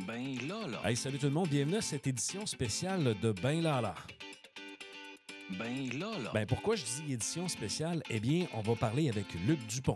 Ben là, là. Hey, salut tout le monde, bienvenue à cette édition spéciale de Ben là là. Ben là, là. Ben pourquoi je dis édition spéciale? Eh bien, on va parler avec Luc Dupont.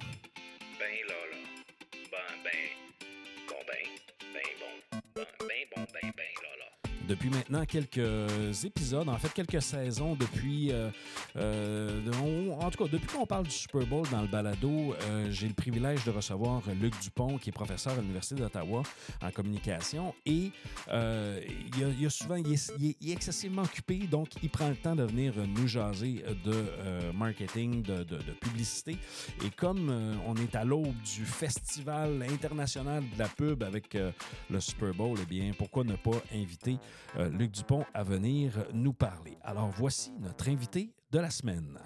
Depuis maintenant quelques épisodes, en fait quelques saisons, depuis... euh, euh, en tout cas, depuis qu'on parle du Super Bowl dans le balado, euh, j'ai le privilège de recevoir Luc Dupont, qui est professeur à l'Université d'Ottawa en communication. Et euh, il, y a, souvent, il est, excessivement occupé, donc il prend le temps de venir nous jaser de euh, marketing, de, de- publicité. Et comme euh, on est à l'aube du Festival international de la pub avec euh, le Super Bowl, eh bien, pourquoi ne pas inviter euh, Luc Dupont à venir nous parler? Alors, voici notre invité de la semaine.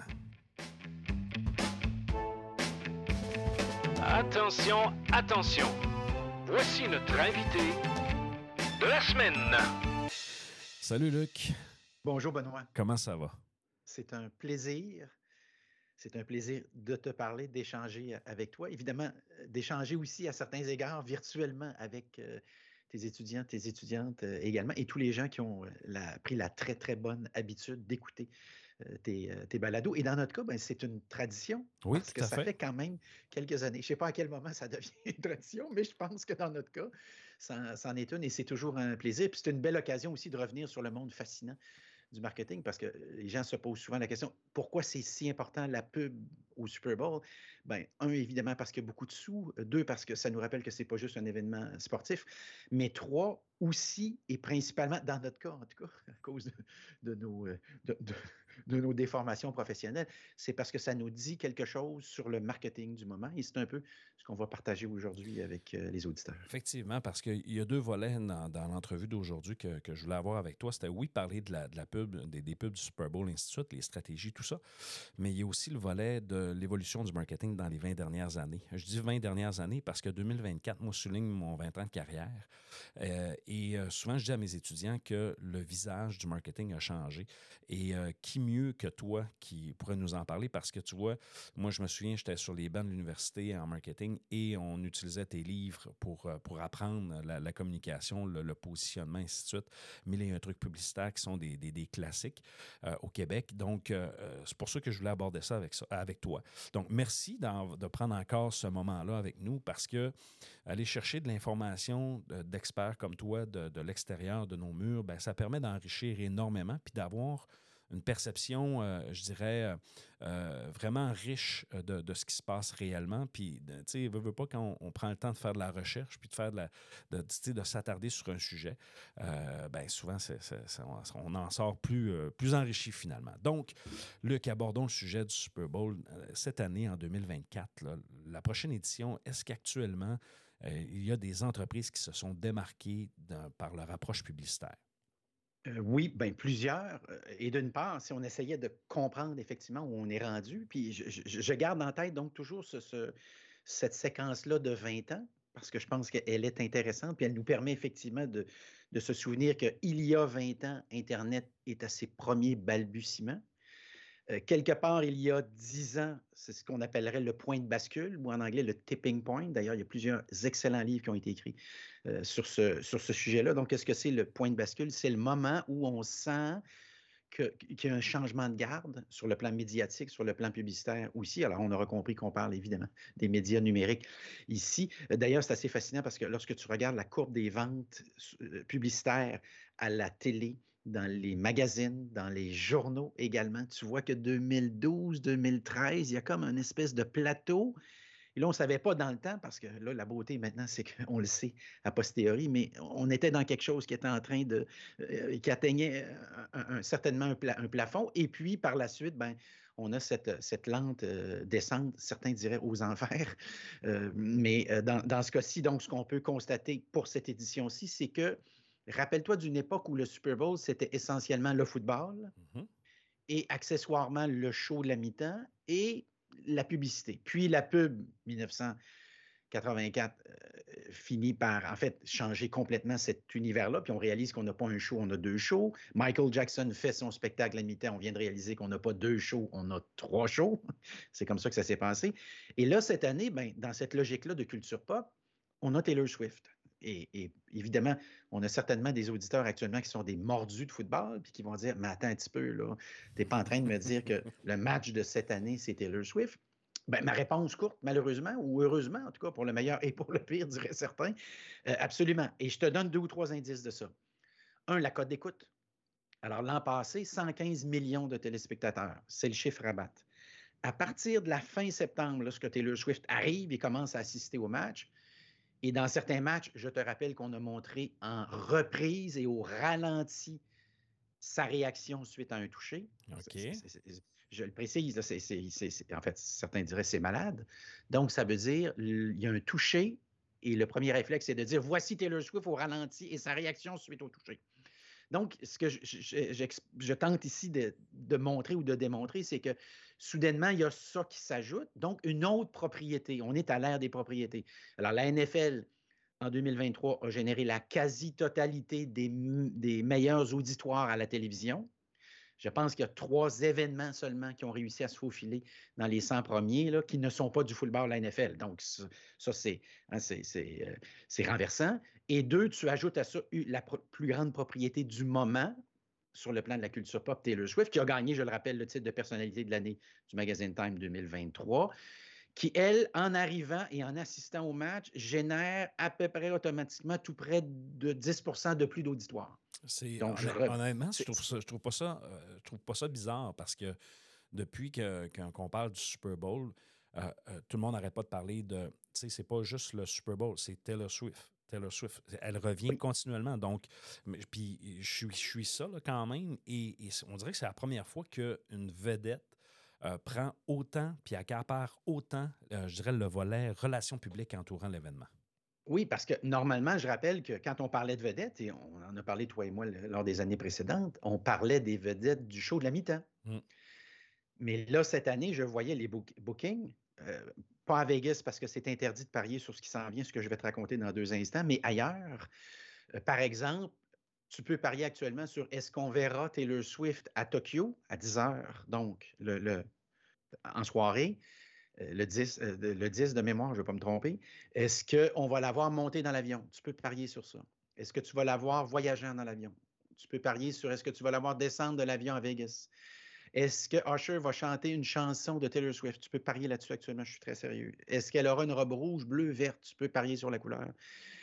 Attention, attention. Voici notre invité de la semaine. Salut Luc, Bonjour Benoît, comment ça va? c'est un plaisir. C'est un plaisir de te parler, d'échanger avec toi. Évidemment, euh, d'échanger aussi à certains égards virtuellement avec euh, tes étudiants, tes étudiantes euh, également, et tous les gens qui ont euh, la- pris la très, très bonne habitude d'écouter euh, tes, tes balados. Et dans notre cas, ben, c'est une tradition. Oui, parce tout que à ça fait. fait quand même quelques années. Je ne sais pas à quel moment ça devient une tradition, mais je pense que dans notre cas, ça, ça en est une et c'est toujours un plaisir. Puis c'est une belle occasion aussi de revenir sur le monde fascinant du marketing parce que les gens se posent souvent la question pourquoi c'est si important la pub au Super Bowl Ben un évidemment parce qu'il y a beaucoup de sous, deux parce que ça nous rappelle que c'est pas juste un événement sportif, mais trois aussi et principalement dans notre cas en tout cas à cause de, nos euh, de, nos déformations professionnelles, c'est parce que ça nous dit quelque chose sur le marketing du moment et c'est un peu ce qu'on va partager aujourd'hui avec euh, les auditeurs. Effectivement, parce qu'il y a deux volets dans, l'entrevue d'aujourd'hui que, je voulais avoir avec toi. C'était oui, parler de la, pub, des, pubs du Super Bowl, suite, les stratégies, tout ça. Mais il y a aussi le volet de l'évolution du marketing dans les 20 dernières années. Je dis 20 dernières années parce que 2024, moi, souligne mon 20 ans de carrière. Euh, et euh, souvent, je dis à mes étudiants que le visage du marketing a changé. Et euh, qui mieux que toi qui pourrait nous en parler? Parce que tu vois, moi, je me souviens, j'étais sur les bancs de l'université en marketing et on utilisait tes livres pour, euh, pour apprendre la, communication, le, le positionnement, ainsi de suite. Mais il y a un truc publicitaire qui sont des, des- classiques euh, au Québec. Donc, euh, euh, c'est pour ça que je voulais aborder ça avec, ça, avec toi. Donc, merci de prendre encore ce moment-là avec nous parce que aller chercher de l'information de- d'experts comme toi de, de l'extérieur de nos murs, ben, ça permet d'enrichir énormément puis d'avoir une perception, euh, je dirais, euh, euh, vraiment riche de, ce qui se passe réellement. Puis, tu sais, veux, veux pas quand on, prend le temps de faire de la recherche, puis de faire de la, de, de s'attarder sur un sujet, euh, ben souvent, on, en sort plus, plus enrichi finalement. Donc, Luc, abordons le sujet du Super Bowl cette année, en 2024. là, la prochaine édition, est-ce qu'actuellement, il y a des entreprises qui se sont démarquées par leur approche publicitaire? Oui, bien plusieurs. Et d'une part, si on essayait de comprendre effectivement où on est rendu, puis je, garde en tête donc toujours ce- ce- cette séquence-là de 20 ans, parce que je pense qu'elle est intéressante, puis elle nous permet effectivement de, de se souvenir qu'il y a 20 ans, Internet est à ses premiers balbutiements. Euh, quelque part, il y a 10 ans, c'est ce qu'on appellerait le point de bascule, ou en anglais le tipping point. D'ailleurs, il y a plusieurs excellents livres qui ont été écrits euh, sur ce, sujet-là. Donc, qu'est-ce que c'est le point de bascule? C'est le moment où on sent qu'il y a un changement de garde sur le plan médiatique, sur le plan publicitaire aussi. Alors, on aura compris qu'on parle évidemment des médias numériques ici. D'ailleurs, c'est assez fascinant parce que lorsque tu regardes la courbe des ventes euh, publicitaires à la télé, dans les magazines, dans les journaux également, tu vois que 2012, 2013, il y a comme une espèce de plateau. Et là, on ne savait pas dans le temps, parce que là, la beauté maintenant, c'est qu'on le sait a posteriori, mais on était dans quelque chose qui était en train de. euh, qui atteignait euh, certainement un, pla- un plafond. Et puis, par la suite, ben, on a cette, cette lente euh, descente, certains diraient aux enfers. Mais dans ce cas-ci, donc, ce qu'on peut constater pour cette édition-ci, c'est que, rappelle-toi d'une époque où le Super Bowl, c'était essentiellement le football Mhm. et accessoirement le show de la mi-temps et la publicité. Puis la pub 1984 euh, finit par, en fait, changer complètement cet univers-là. Puis on réalise qu'on n'a pas un show, on a deux shows. Michael Jackson fait son spectacle à la mi-temps. On vient de réaliser qu'on n'a pas deux shows, on a trois shows. C'est comme ça que ça s'est passé. Et là, cette année, ben, dans cette logique-là de culture pop, on a Taylor Swift. Et, évidemment, on a certainement des auditeurs actuellement qui sont des mordus de football, puis qui vont dire Mais attends un petit peu, là, tu n'es pas en train de me dire que le match de cette année, c'est Taylor Swift? Ben, ma réponse courte, malheureusement, ou heureusement, en tout cas, pour le meilleur et pour le pire, diraient certains. Euh, absolument. Et je te donne deux ou trois indices de ça. Un, la cote d'écoute. Alors, l'an passé, 115 millions de téléspectateurs. C'est le chiffre à battre. À partir de la fin septembre, lorsque Taylor Swift arrive et commence à assister au match, et dans certains matchs, je te rappelle qu'on a montré en reprise et au ralenti sa réaction suite à un toucher. je le précise, en fait, certains diraient c'est malade. Donc, ça veut dire il y a un toucher et le premier réflexe, c'est de dire voici Taylor Swift au ralenti et sa réaction suite au toucher. Donc, ce que je, tente ici de, montrer ou de démontrer, c'est que soudainement, il y a ça qui s'ajoute. Donc, une autre propriété. On est à l'ère des propriétés. Alors, la NFL, en 2023, a généré la quasi-totalité des, meilleurs auditoires à la télévision. Je pense qu'il y a trois événements seulement qui ont réussi à se faufiler dans les 100 premiers, qui ne sont pas du football à la NFL. Donc, ça, hein, euh, c'est renversant. Et deux, tu ajoutes à ça la plus grande propriété du moment sur le plan de la culture pop, Taylor Swift, qui a gagné, je le rappelle, le titre de personnalité de l'année du magazine Time 2023 qui, elle, en arrivant et en assistant au match, génère à peu près automatiquement tout près de 10% de plus d'auditoire. C'est honnêtement, je trouve, trouve pas ça, euh, trouve pas ça bizarre parce que depuis qu'on parle du Super Bowl, euh, euh, tout le monde n'arrête pas de parler de. Tu sais, c'est pas juste le Super Bowl, c'est Taylor Swift. Taylor Swift, elle revient continuellement. Donc, puis je suis, ça quand même. Et, et, on dirait que c'est la première fois qu'une vedette euh, prend autant puis accapare autant, euh, je dirais, le volet relations publiques entourant l'événement. Oui, parce que normalement, je rappelle que quand on parlait de vedettes, et on en a parlé toi et moi lors des années précédentes, on parlait des vedettes du show de la mi-temps. Mmh. Mais là, cette année, je voyais les bookings, euh, pas à Vegas parce que c'est interdit de parier sur ce qui s'en vient, ce que je vais te raconter dans deux instants, mais ailleurs. par exemple, tu peux parier actuellement sur est-ce qu'on verra Taylor Swift à Tokyo à 10 heures, donc le, en soirée, euh, le 10, euh, le 10 de mémoire, je ne vais pas me tromper. Est-ce qu'on va la voir monter dans l'avion? Tu peux parier sur ça. Est-ce que tu vas la voir voyageant dans l'avion? Tu peux parier sur est-ce que tu vas la voir descendre de l'avion à Vegas? Est-ce que Usher va chanter une chanson de Taylor Swift? Tu peux parier là-dessus actuellement, je suis très sérieux. Est-ce qu'elle aura une robe rouge, bleue, verte? Tu peux parier sur la couleur.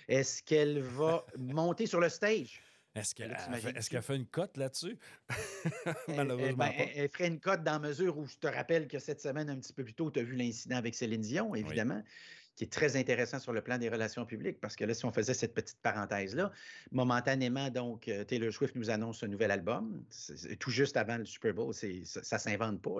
Est-ce qu'elle va monter sur le stage? Est-ce qu'elle a fait une cote là-dessus? Malheureusement. Ben, elle, ferait une cote dans mesure où je te rappelle que cette semaine, un petit peu plus tôt, tu as vu l'incident avec Céline Dion, évidemment. Qui est très intéressant sur le plan des relations publiques, parce que là, si on faisait cette petite parenthèse-là, momentanément, donc, euh, Taylor Swift nous annonce un nouvel album, tout juste avant le Super Bowl, ça, ne s'invente pas,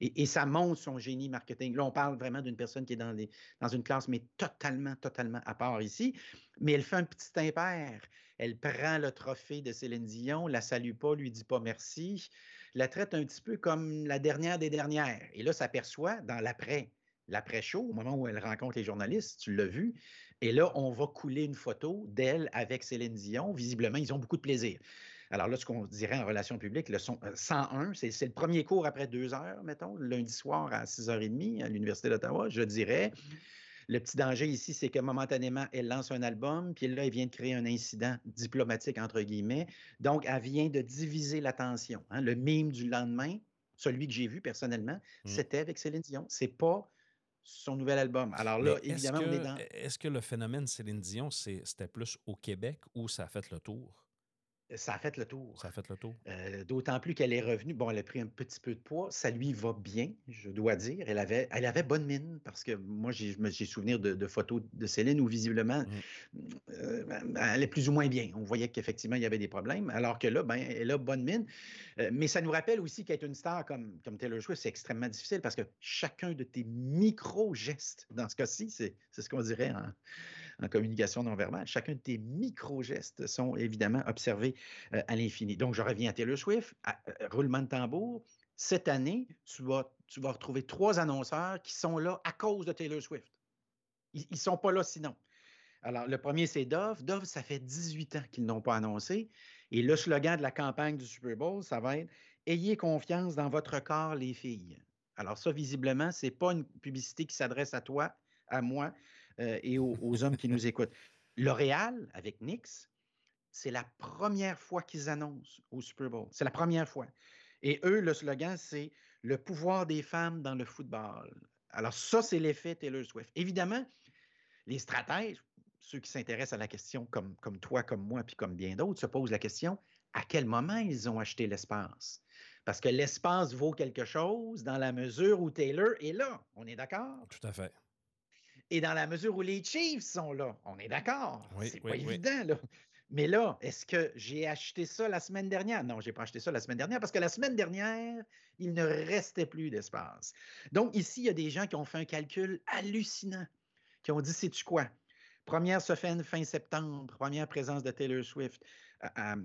et, ça montre son génie marketing. Là, on parle vraiment d'une personne qui est dans, dans une classe, mais totalement, totalement à part ici, mais elle fait un petit impair. Elle prend le trophée de Céline Dion, la salue pas, lui dit pas merci, la traite un petit peu comme la dernière des dernières. Et là, s'aperçoit dans l'après, l'après-show, au moment où elle rencontre les journalistes, tu l'as vu, et là, on va couler une photo d'elle avec Céline Dion. Visiblement, ils ont beaucoup de plaisir. Alors là, ce qu'on dirait en relations publiques, le son, 101, euh, c'est le premier cours après deux heures, mettons, lundi soir à 6h30 à l'Université d'Ottawa, je dirais. Le petit danger ici, c'est que momentanément, elle lance un album, puis là, elle vient de créer un incident diplomatique, entre guillemets. Donc, elle vient de diviser l'attention. Hein. Le mime du lendemain, celui que j'ai vu personnellement, mmh. c'était avec Céline Dion. C'est pas son nouvel album. Alors là, évidemment, on est dans. Est-ce que le phénomène Céline Dion, c'était plus au Québec ou ça a fait le tour? Ça a fait le tour. Ça a fait le tour. Euh, d'autant plus qu'elle est revenue. Bon, elle a pris un petit peu de poids. Ça lui va bien, je dois dire. Elle avait, elle avait bonne mine parce que moi, j'ai souvenir de, photos de Céline où visiblement, mmh. euh, elle est plus ou moins bien. On voyait qu'effectivement, il y avait des problèmes. Alors que là, ben, elle a bonne mine. Euh, mais ça nous rappelle aussi qu'être une star comme, comme Taylor Swift, c'est extrêmement difficile parce que chacun de tes micro-gestes, dans ce cas-ci, c'est ce qu'on dirait en en communication non verbale. Chacun de tes micro-gestes sont évidemment observés euh, à l'infini. Donc, je reviens à Taylor Swift, euh, roulement de tambour. Cette année, tu vas, tu vas retrouver trois annonceurs qui sont là à cause de Taylor Swift. Ils ne sont pas là sinon. Alors, le premier, c'est Dove. Dove, ça fait 18 ans qu'ils n'ont pas annoncé. Et le slogan de la campagne du Super Bowl, ça va être Ayez confiance dans votre corps, les filles. Alors, ça, visiblement, ce n'est pas une publicité qui s'adresse à toi, à moi, euh, et aux, hommes qui nous écoutent. L'Oréal, avec NYX, c'est la première fois qu'ils annoncent au Super Bowl. C'est la première fois. Et eux, le slogan, c'est le pouvoir des femmes dans le football. Alors, ça, c'est l'effet Taylor Swift. Évidemment, les stratèges, ceux qui s'intéressent à la question, comme, comme toi, comme moi, puis comme bien d'autres, se posent la question à quel moment ils ont acheté l'espace? Parce que l'espace vaut quelque chose dans la mesure où Taylor est là. On est d'accord? Tout à fait. Et dans la mesure où les Chiefs sont là. On est d'accord? Oui, c'est oui, pas oui. évident, là. Mais là, est-ce que j'ai acheté ça la semaine dernière? Non, je n'ai pas acheté ça la semaine dernière parce que la semaine dernière, il ne restait plus d'espace. Donc, ici, il y a des gens qui ont fait un calcul hallucinant, qui ont dit, sais-tu quoi? Première semaine fin septembre, première présence de Taylor Swift à,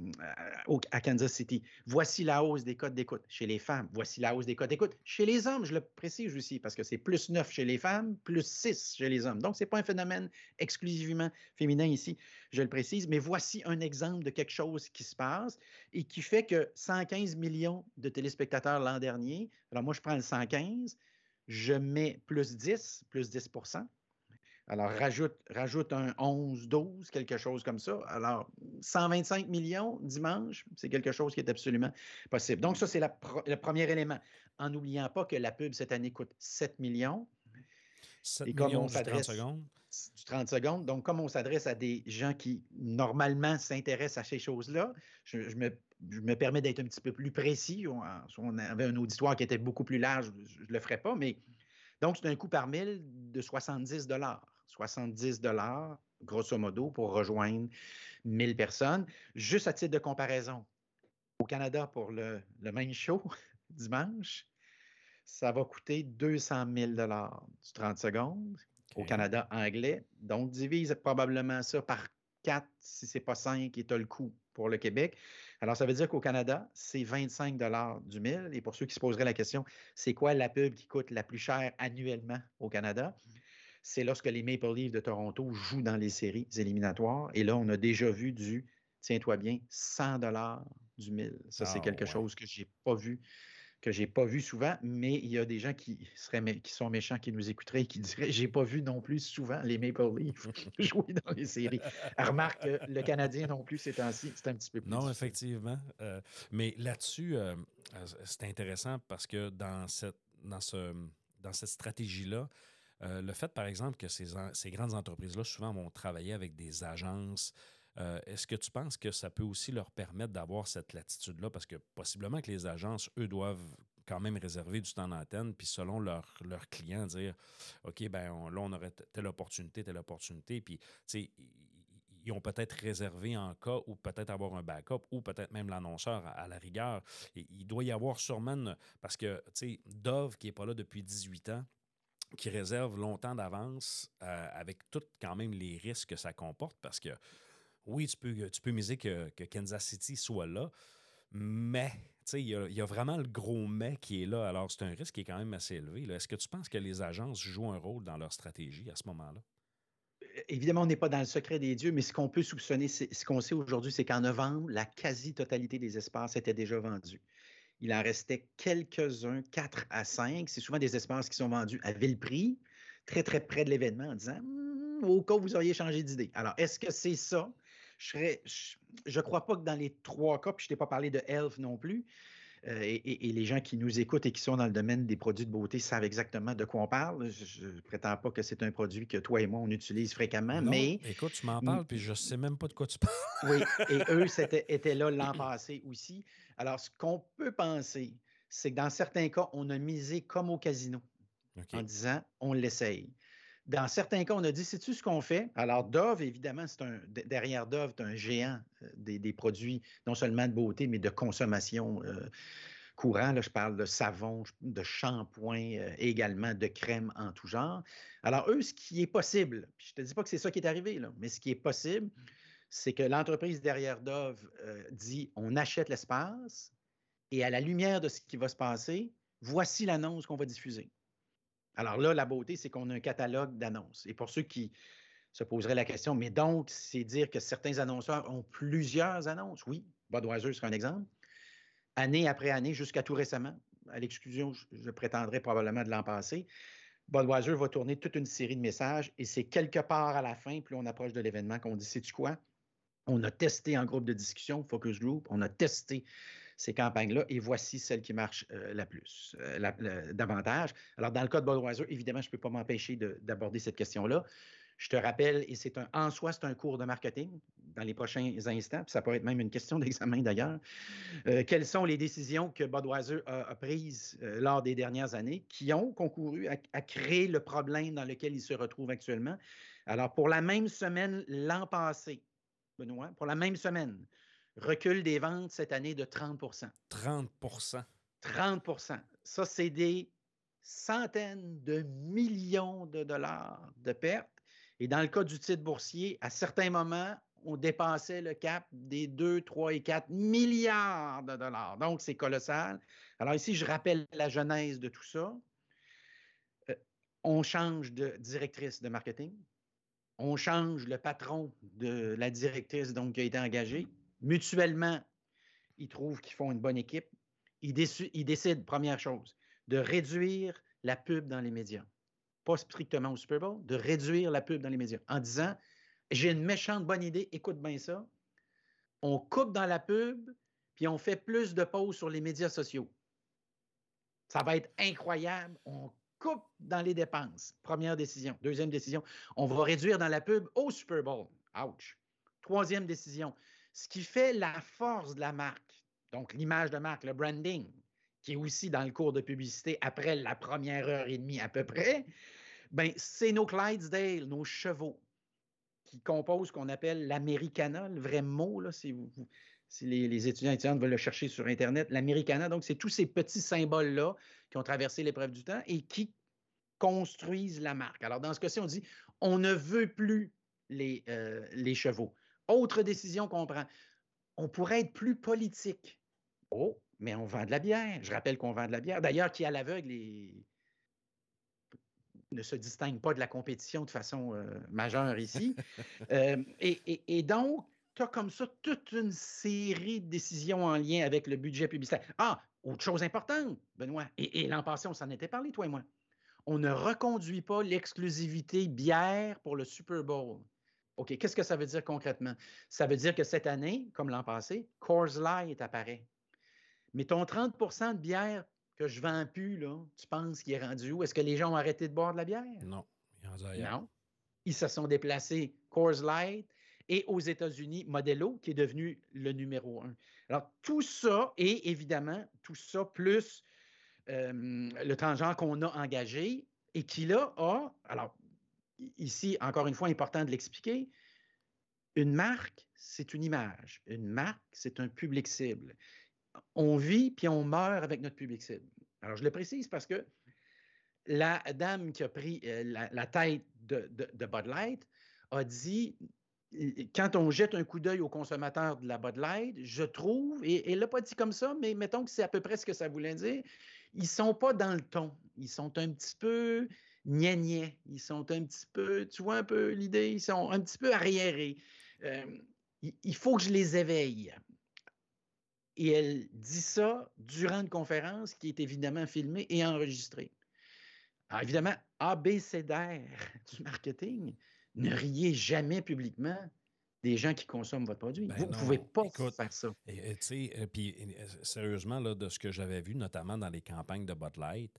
Kansas City. Voici la hausse des codes d'écoute chez les femmes. Voici la hausse des codes d'écoute chez les hommes. Je le précise aussi parce que c'est plus 9 chez les femmes, plus 6 chez les hommes. Donc, ce n'est pas un phénomène exclusivement féminin ici, je le précise. Mais voici un exemple de quelque chose qui se passe et qui fait que 115 millions de téléspectateurs l'an dernier. Alors, moi, je prends le 115, je mets plus 10, plus 10 alors, rajoute, rajoute un 11, 12, quelque chose comme ça. Alors, 125 millions dimanche, c'est quelque chose qui est absolument possible. Donc, ça, c'est le premier élément. En n'oubliant pas que la pub cette année coûte 7 millions 7 Et comme millions on du 30 s'adresse- secondes. c'est du 30 secondes. Donc, comme on s'adresse à des gens qui, normalement, s'intéressent à ces choses-là, je, je me, je me permets d'être un petit peu plus précis. On, si on avait un auditoire qui était beaucoup plus large, je ne le ferais pas. Mais donc, c'est un coût par mille de 70 70 grosso modo, pour rejoindre 1000 personnes. Juste à titre de comparaison, au Canada, pour le, le même show, dimanche, ça va coûter 200 000 du 30 secondes au. Canada anglais. Donc, divise probablement ça par 4, si ce n'est pas 5, et tu as le coût pour le Québec. Alors, ça veut dire qu'au Canada, c'est 25 du 1000. Et pour ceux qui se poseraient la question, c'est quoi la pub qui coûte la plus chère annuellement au Canada? C'est lorsque les Maple Leafs de Toronto jouent dans les séries éliminatoires. Et là, on a déjà vu du, tiens-toi bien, 100 du 1000. Ça, c'est Ah, quelque ouais. chose que j'ai pas vu que j'ai pas vu souvent, mais il y a des gens qui seraient mé- qui sont méchants, qui nous écouteraient et qui diraient j'ai pas vu non plus souvent les Maple Leafs jouer dans les séries. Remarque que le Canadien non plus ces temps-ci, c'est un petit peu plus. Non, difficile. effectivement. Euh, mais là-dessus, euh, euh, c'est intéressant parce que dans cette, dans ce, dans cette stratégie-là, euh, le fait, par exemple, que ces, grandes entreprises-là, souvent, vont travailler avec des agences, euh, est-ce que tu penses que ça peut aussi leur permettre d'avoir cette latitude-là? Parce que possiblement que les agences, eux, doivent quand même réserver du temps d'antenne, puis selon leurs leurs clients, dire OK, ben on- là, on aurait telle opportunité, telle opportunité, puis, tu sais, ils- ont peut-être réservé en cas ou peut-être avoir un backup ou peut-être même l'annonceur à, la rigueur. Il doit y avoir sûrement, parce que, tu sais, Dove, qui n'est pas là depuis 18 ans, qui réserve longtemps d'avance euh, avec tout quand même les risques que ça comporte parce que oui, tu peux, tu peux miser que, que Kansas City soit là, mais il y, y a vraiment le gros mais qui est là. Alors, c'est un risque qui est quand même assez élevé. Est-ce que tu penses que les agences jouent un rôle dans leur stratégie à ce moment-là? Évidemment, on n'est pas dans le secret des dieux, mais ce qu'on peut soupçonner, ce qu'on sait aujourd'hui, c'est qu'en novembre, la quasi-totalité des espaces étaient déjà vendus. Il en restait quelques-uns, 4 à 5. C'est souvent des espaces qui sont vendus à vil prix, très, très près de l'événement, en disant Hmm, au cas où vous auriez changé d'idée. Alors, est-ce que c'est ça? Je ne crois pas que dans les trois cas, puis je t'ai pas parlé de Elf non plus, euh, et, et- et les gens qui nous écoutent et qui sont dans le domaine des produits de beauté savent exactement de quoi on parle. Je ne prétends pas que c'est un produit que toi et moi, on utilise fréquemment, Non, mais Écoute, tu m'en parles, puis je sais même pas de quoi tu parles. oui, et eux c'était- étaient là l'an passé aussi. Alors, ce qu'on peut penser, c'est que dans certains cas, on a misé comme au casino en disant on l'essaye. Dans certains cas, on a dit sais-tu ce qu'on fait? Alors, Dove, évidemment, c'est un derrière Dove, c'est un géant euh, des, des produits non seulement de beauté, mais de consommation euh, courant. Là, je parle de savon, de shampoing, euh, également de crème en tout genre. Alors, eux, ce qui est possible, puis je ne te dis pas que c'est ça qui est arrivé, là, mais ce qui est possible, c'est que l'entreprise derrière Dove euh, dit on achète l'espace et à la lumière de ce qui va se passer, voici l'annonce qu'on va diffuser. Alors là, la beauté, c'est qu'on a un catalogue d'annonces. Et pour ceux qui se poseraient la question, mais donc, c'est dire que certains annonceurs ont plusieurs annonces. Oui, Budweiser serait un exemple. Année après année, jusqu'à tout récemment, à l'exclusion, je, prétendrais probablement de l'an passé, Budweiser va tourner toute une série de messages et c'est quelque part à la fin, plus on approche de l'événement, qu'on dit, sais-tu quoi? On a testé en groupe de discussion, focus group, on a testé ces campagnes-là et voici celle qui marche euh, la plus, euh, davantage. Alors, dans le cas de Budweiser, évidemment, je ne peux pas m'empêcher d'aborder cette question-là. Je te rappelle, et c'est un, en soi, c'est un cours de marketing dans les prochains instants, puis ça pourrait être même une question d'examen d'ailleurs. Euh, quelles sont les décisions que Budweiser a, prises euh, lors des dernières années qui ont concouru à, créer le problème dans lequel il se retrouve actuellement? Alors, pour la même semaine l'an passé, Benoît, pour la même semaine, recul des ventes cette année de 30% 30% 30% Ça, c'est des centaines de millions de dollars de pertes et dans le cas du titre boursier, à certains moments, on dépassait le cap des 2, 3 et 4 milliards de dollars. Donc, c'est colossal. Alors ici, je rappelle la genèse de tout ça. Euh, on change de directrice de marketing. On change le patron de la directrice donc, qui a été engagée. Mutuellement, ils trouvent qu'ils font une bonne équipe. Ils, décident, première chose, de réduire la pub dans les médias pas strictement au Super Bowl, de réduire la pub dans les médias en disant J'ai une méchante bonne idée, écoute bien ça. On coupe dans la pub, puis on fait plus de pauses sur les médias sociaux. Ça va être incroyable. On coupe dans les dépenses. Première décision. Deuxième décision, on va réduire dans la pub au Super Bowl. Ouch. Troisième décision, ce qui fait la force de la marque, donc l'image de marque, le branding, qui est aussi dans le cours de publicité après la première heure et demie à peu près, ben, c'est nos Clydesdale, nos chevaux, qui composent ce qu'on appelle l'Americana, le vrai mot, là, si, vous, si les, les, étudiants et étudiantes veulent le chercher sur Internet, l'Americana, donc c'est tous ces petits symboles-là qui ont traversé l'épreuve du temps et qui construisent la marque. Alors, dans ce cas-ci, on dit on ne veut plus les, euh, les chevaux. Autre décision qu'on prend, on pourrait être plus politique. Oh, mais on vend de la bière. Je rappelle qu'on vend de la bière. D'ailleurs, qui à l'aveugle ne se distingue pas de la compétition de façon euh, majeure ici. Euh, et, donc, tu as comme ça toute une série de décisions en lien avec le budget publicitaire. Ah, autre chose importante, Benoît, et, l'an passé, on s'en était parlé, toi et moi. On ne reconduit pas l'exclusivité bière pour le Super Bowl. OK, qu'est-ce que ça veut dire concrètement? Ça veut dire que cette année, comme l'an passé, Coors Light apparaît. Mais ton 30% de bière que je vends plus, là, tu penses qu'il est rendu où? Est-ce que les gens ont arrêté de boire de la bière? Non. Non. Ils se sont déplacés Coors Light et aux États-Unis, Modelo, qui est devenu le numéro un. Alors, tout ça, et évidemment, tout ça, plus euh, le transgenre qu'on a engagé et qui, là, a, alors, ici, encore une fois, important de l'expliquer, une marque, c'est une image. Une marque, c'est un public cible on vit puis on meurt avec notre public cible. Alors, je le précise parce que la dame qui a pris euh, la, tête de, Bud Light a dit quand on jette un coup d'œil aux consommateurs de la Bud Light, je trouve, et elle l'a pas dit comme ça, mais mettons que c'est à peu près ce que ça voulait dire, ils sont pas dans le ton. Ils sont un petit peu gnais Ils sont un petit peu, tu vois un peu l'idée, ils sont un petit peu arriérés. Euh, il faut que je les éveille. Et elle dit ça durant une conférence qui est évidemment filmée et enregistrée. Alors évidemment, ABCDR du marketing, ne riez jamais publiquement des gens qui consomment votre produit. Ben vous ne pouvez pas faire ça. Et, et, puis, sérieusement, là, de ce que j'avais vu, notamment dans les campagnes de Bud Light,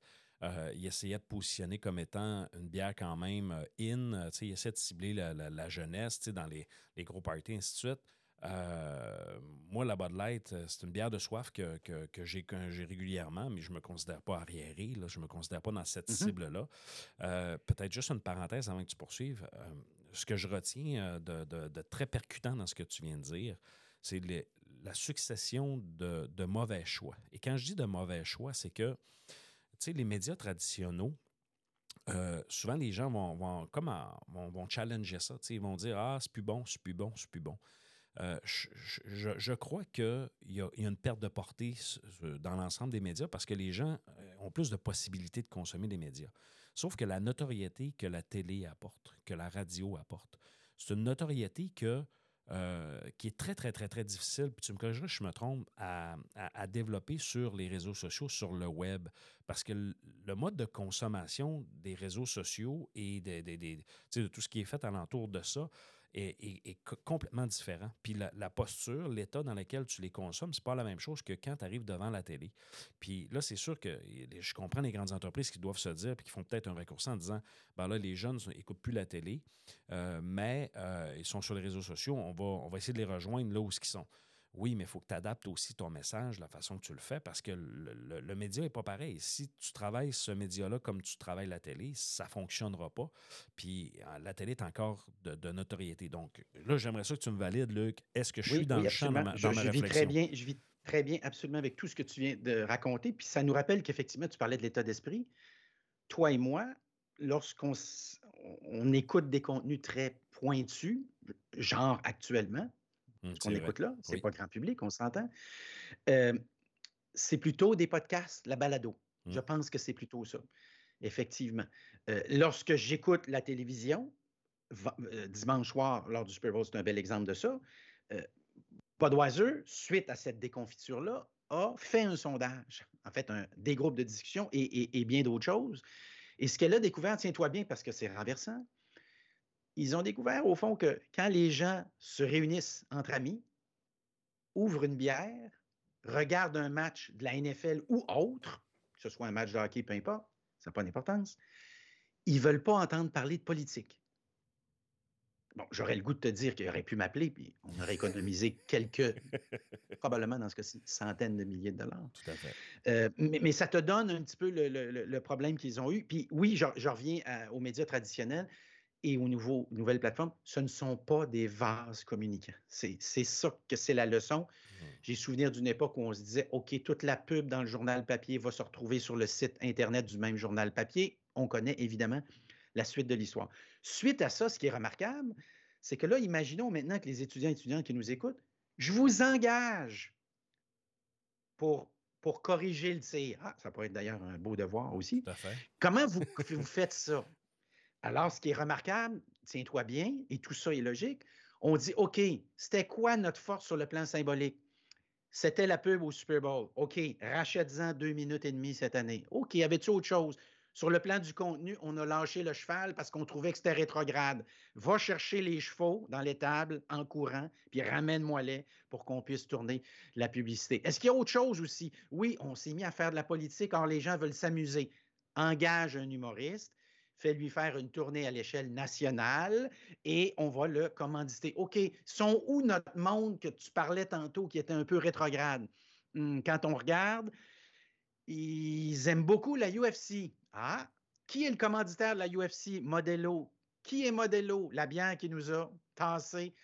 euh, il essayait de positionner comme étant une bière quand même euh, in. il essayait de cibler la, jeunesse dans les, les, gros parties, et ainsi de suite. Euh, moi, la Bud Light, euh, c'est une bière de soif que, que, j'ai régulièrement, mais je ne me considère pas arriéré, là, je ne me considère pas dans cette mm-hmm. cible-là. Euh, peut-être juste une parenthèse avant que tu poursuives. ce que je retiens de, très percutant dans ce que tu viens de dire, c'est la succession de, mauvais choix. Et quand je dis de mauvais choix, c'est que les médias traditionnels, souvent les gens vont, vont, comme vont, challenger ça. Ils vont dire Ah, c'est plus bon, c'est plus bon, c'est plus bon. Euh, je, crois qu'il y, a une perte de portée dans l'ensemble des médias parce que les gens euh, ont plus de possibilités de consommer des médias. Sauf que la notoriété que la télé apporte, que la radio apporte, c'est une notoriété euh, qui est très, très, très, très difficile, tu me corrigeras je me trompe, à, développer sur les réseaux sociaux, sur le web. Parce que le, mode de consommation des réseaux sociaux et des, de tout ce qui est fait alentour de ça, est, complètement différent. Puis la, posture, l'état dans lequel tu les consommes, c'est pas la même chose que quand tu arrives devant la télé. Puis là, c'est sûr que je comprends les grandes entreprises qui doivent se dire, puis qui font peut-être un raccourci en disant, ben là, les jeunes n'écoutent plus la télé, euh, mais euh, ils sont sur les réseaux sociaux, on va, on va essayer de les rejoindre là où ils sont. Oui, mais il faut que tu adaptes aussi ton message, la façon que tu le fais, parce que le, média n'est pas pareil. Si tu travailles ce média-là comme tu travailles la télé, ça ne fonctionnera pas. Puis euh, la télé est encore de, notoriété. Donc là, j'aimerais ça que tu me valides, Luc. Est-ce que je suis dans le champ dans ma, je, je Vis très bien, je vis très bien, absolument, avec tout ce que tu viens de raconter. Puis ça nous rappelle qu'effectivement, tu parlais de l'état d'esprit. Toi et moi, lorsqu'on on écoute des contenus très pointus, genre actuellement, Mmh, ce qu'on écoute là. C'est pas grand public, on s'entend. c'est plutôt des podcasts, la balado. Je mmh. pense que c'est plutôt ça, effectivement. lorsque j'écoute la télévision, dimanche soir, lors du Super Bowl, c'est un bel exemple de ça, Podweiser, suite à cette déconfiture-là, a fait un sondage, en fait, un, des groupes de discussion et, et bien d'autres choses. Et ce qu'elle a découvert, tiens-toi bien parce que c'est renversant, ils ont découvert, au fond, que quand les gens se réunissent entre amis, ouvrent une bière, regardent un match de la NFL ou autre, que ce soit un match de hockey, peu importe, ça n'a pas d'importance, ils ne veulent pas entendre parler de politique. Bon, j'aurais le goût de te dire qu'il aurait pu m'appeler, puis on aurait économisé quelques, probablement dans ce cas-ci, centaines de milliers de dollars. Tout à fait. Euh, mais, ça te donne un petit peu le, problème qu'ils ont eu. Puis oui, je, reviens aux médias traditionnels et aux nouveaux, nouvelles plateformes, ce ne sont pas des vases communicants. C'est ça que c'est la leçon. Mmh. J'ai souvenir d'une époque où on se disait, OK, toute la pub dans le journal papier va se retrouver sur le site Internet du même journal papier. On connaît évidemment la suite de l'histoire. Suite à ça, ce qui est remarquable, c'est que là, imaginons maintenant que les étudiants et étudiantes qui nous écoutent, je vous engage pour, pour corriger le tir. Ah, ça pourrait être d'ailleurs un beau devoir aussi. Comment vous, vous faites ça? Alors, ce qui est remarquable, tiens-toi bien, et tout ça est logique, on dit, OK, c'était quoi notre force sur le plan symbolique? C'était la pub au Super Bowl. OK, rachète-en deux minutes et demie cette année. OK, avait-tu autre chose? Sur le plan du contenu, on a lâché le cheval parce qu'on trouvait que c'était rétrograde. Va chercher les chevaux dans l'étable en courant, puis ramène-moi-les pour qu'on puisse tourner la publicité. Est-ce qu'il y a autre chose aussi? Oui, on s'est mis à faire de la politique, or les gens veulent s'amuser. Engage un humoriste, fait lui faire une tournée à l'échelle nationale et on va le commanditer. OK, sont où notre monde que tu parlais tantôt qui était un peu rétrograde? Hum, quand on regarde, ils aiment beaucoup la UFC. Ah, qui est le commanditaire de la UFC? Modelo. Qui est Modelo? La bière qui nous a tassé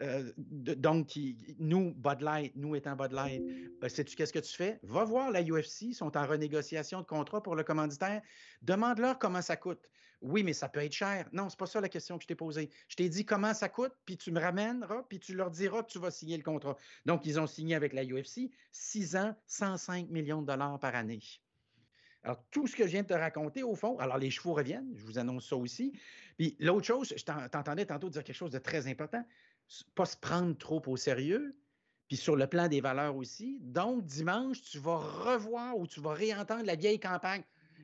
euh, donc, nous, Bud Light, nous étant Bud Light, ben, sais-tu qu'est-ce que tu fais? Va voir la UFC, ils sont en renégociation de contrat pour le commanditaire. Demande-leur comment ça coûte. Oui, mais ça peut être cher. Non, c'est pas ça la question que je t'ai posée. Je t'ai dit comment ça coûte, puis tu me ramèneras, puis tu leur diras que tu vas signer le contrat. Donc, ils ont signé avec la UFC 6 ans, 105 millions de dollars par année. Alors, tout ce que je viens de te raconter, au fond, alors les chevaux reviennent, je vous annonce ça aussi. Puis l'autre chose, je t'entendais tantôt dire quelque chose de très important pas se prendre trop au sérieux, puis sur le plan des valeurs aussi. Donc, dimanche, tu vas revoir ou tu vas réentendre la vieille campagne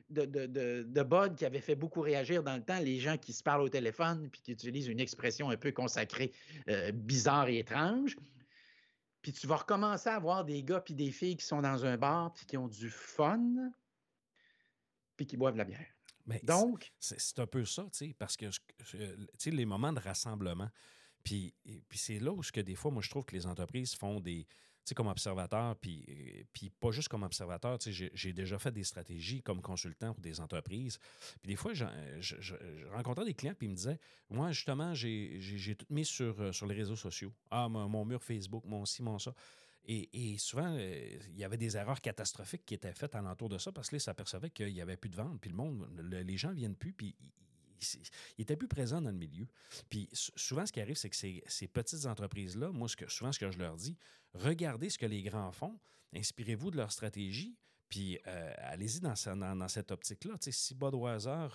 de, de, de, Bud qui avait fait beaucoup réagir dans le temps, les gens qui se parlent au téléphone puis qui utilisent une expression un peu consacrée, euh, bizarre et étrange. Puis tu vas recommencer à voir des gars puis des filles qui sont dans un bar puis qui ont du fun puis qui boivent la bière. Mais Donc. C'est un peu ça, tu sais, parce que, tu les moments de rassemblement, puis, puis c'est là où que des fois, moi, je trouve que les entreprises font des, sais, comme observateur, puis, puis pas juste comme observateur, tu sais, j'ai déjà fait des stratégies comme consultant pour des entreprises. Puis des fois, je, rencontrais des clients, puis ils me disaient, moi, justement, j'ai tout mis sur, euh, sur les réseaux sociaux. Ah, mon, mur Facebook, mon ci, mon ça. Et, souvent, euh, il y avait des erreurs catastrophiques qui étaient faites alentour de ça parce que là, ils s'apercevaient qu'il n'y avait plus de vente, puis le monde, les gens ne viennent plus, puis il était plus présent dans le milieu. Puis souvent, ce qui arrive, c'est que ces, petites entreprises-là, moi, ce que, souvent, ce que je leur dis, regardez ce que les grands font, inspirez-vous de leur stratégie, Puis euh, allez-y dans, cette optique-là. Si Budweiser,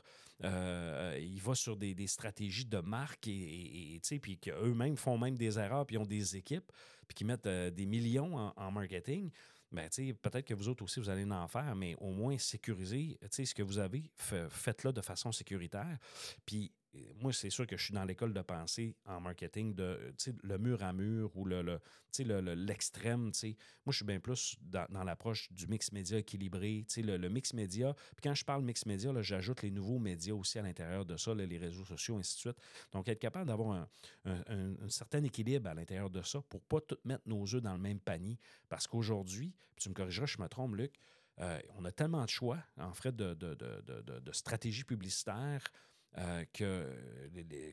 euh, il va sur des, stratégies de marque et, et, puis qu'eux-mêmes font même des erreurs, puis ont des équipes, puis qui mettent des millions en marketing, ben, peut-être que vous autres aussi, vous allez en faire, mais au moins sécuriser ce que vous avez, faites-le de façon sécuritaire. Puis moi, c'est sûr que je suis dans l'école de pensée en marketing de le mur à mur ou le, l'extrême. Moi, je suis bien plus dans, l'approche du mix média équilibré, le, le, mix média. Puis quand je parle mix média, j'ajoute les nouveaux médias aussi à l'intérieur de ça, les réseaux sociaux, ainsi de suite. Donc, être capable d'avoir un, certain équilibre à l'intérieur de ça pour ne pas tout mettre nos œufs dans le même panier. Parce qu'aujourd'hui, tu me corrigeras, je me trompe, Luc, euh, on a tellement de choix en fait de, de, de, de stratégies publicitaires euh, que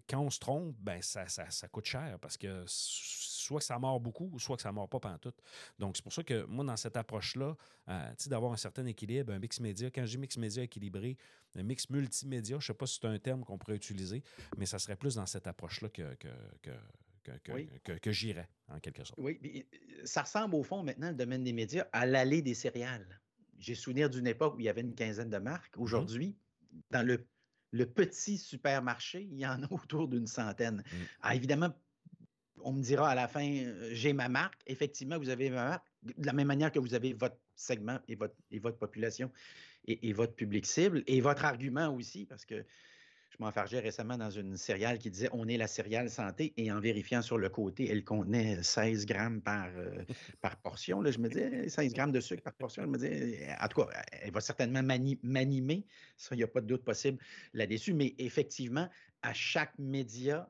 quand on se trompe, ben ça, ça, coûte cher parce que soit que ça mord beaucoup, soit que ça mord pas tout. Donc, c'est pour ça que moi, dans cette approche-là, euh, d'avoir un certain équilibre, un mix média, quand je dis mix média équilibré, un mix multimédia, je ne sais pas si c'est un terme qu'on pourrait utiliser, mais ça serait plus dans cette approche-là que, que, que, j'irais, en quelque sorte. Oui, euh, ça ressemble au fond maintenant, le domaine des médias, à l'allée des céréales. J'ai souvenir d'une époque où il y avait une quinzaine de marques. Mm-hmm. Aujourd'hui, dans le le petit supermarché, il y en a autour d'une centaine. Mm. Ah, évidemment, on me dira à la fin, euh, j'ai ma marque. Effectivement, vous avez ma marque. De la même manière que vous avez votre segment et votre, et votre population et, votre public cible et votre argument aussi, parce que je m'enfargeais récemment dans une céréale qui disait on est la céréale santé et en vérifiant sur le côté, elle contenait 16 grammes par, euh, par portion. Là, je me disais 16 grammes de sucre par portion. Je me disais, en tout cas, elle va certainement m'animer. Ça, il n'y a pas de doute possible là-dessus. Mais effectivement, à chaque média,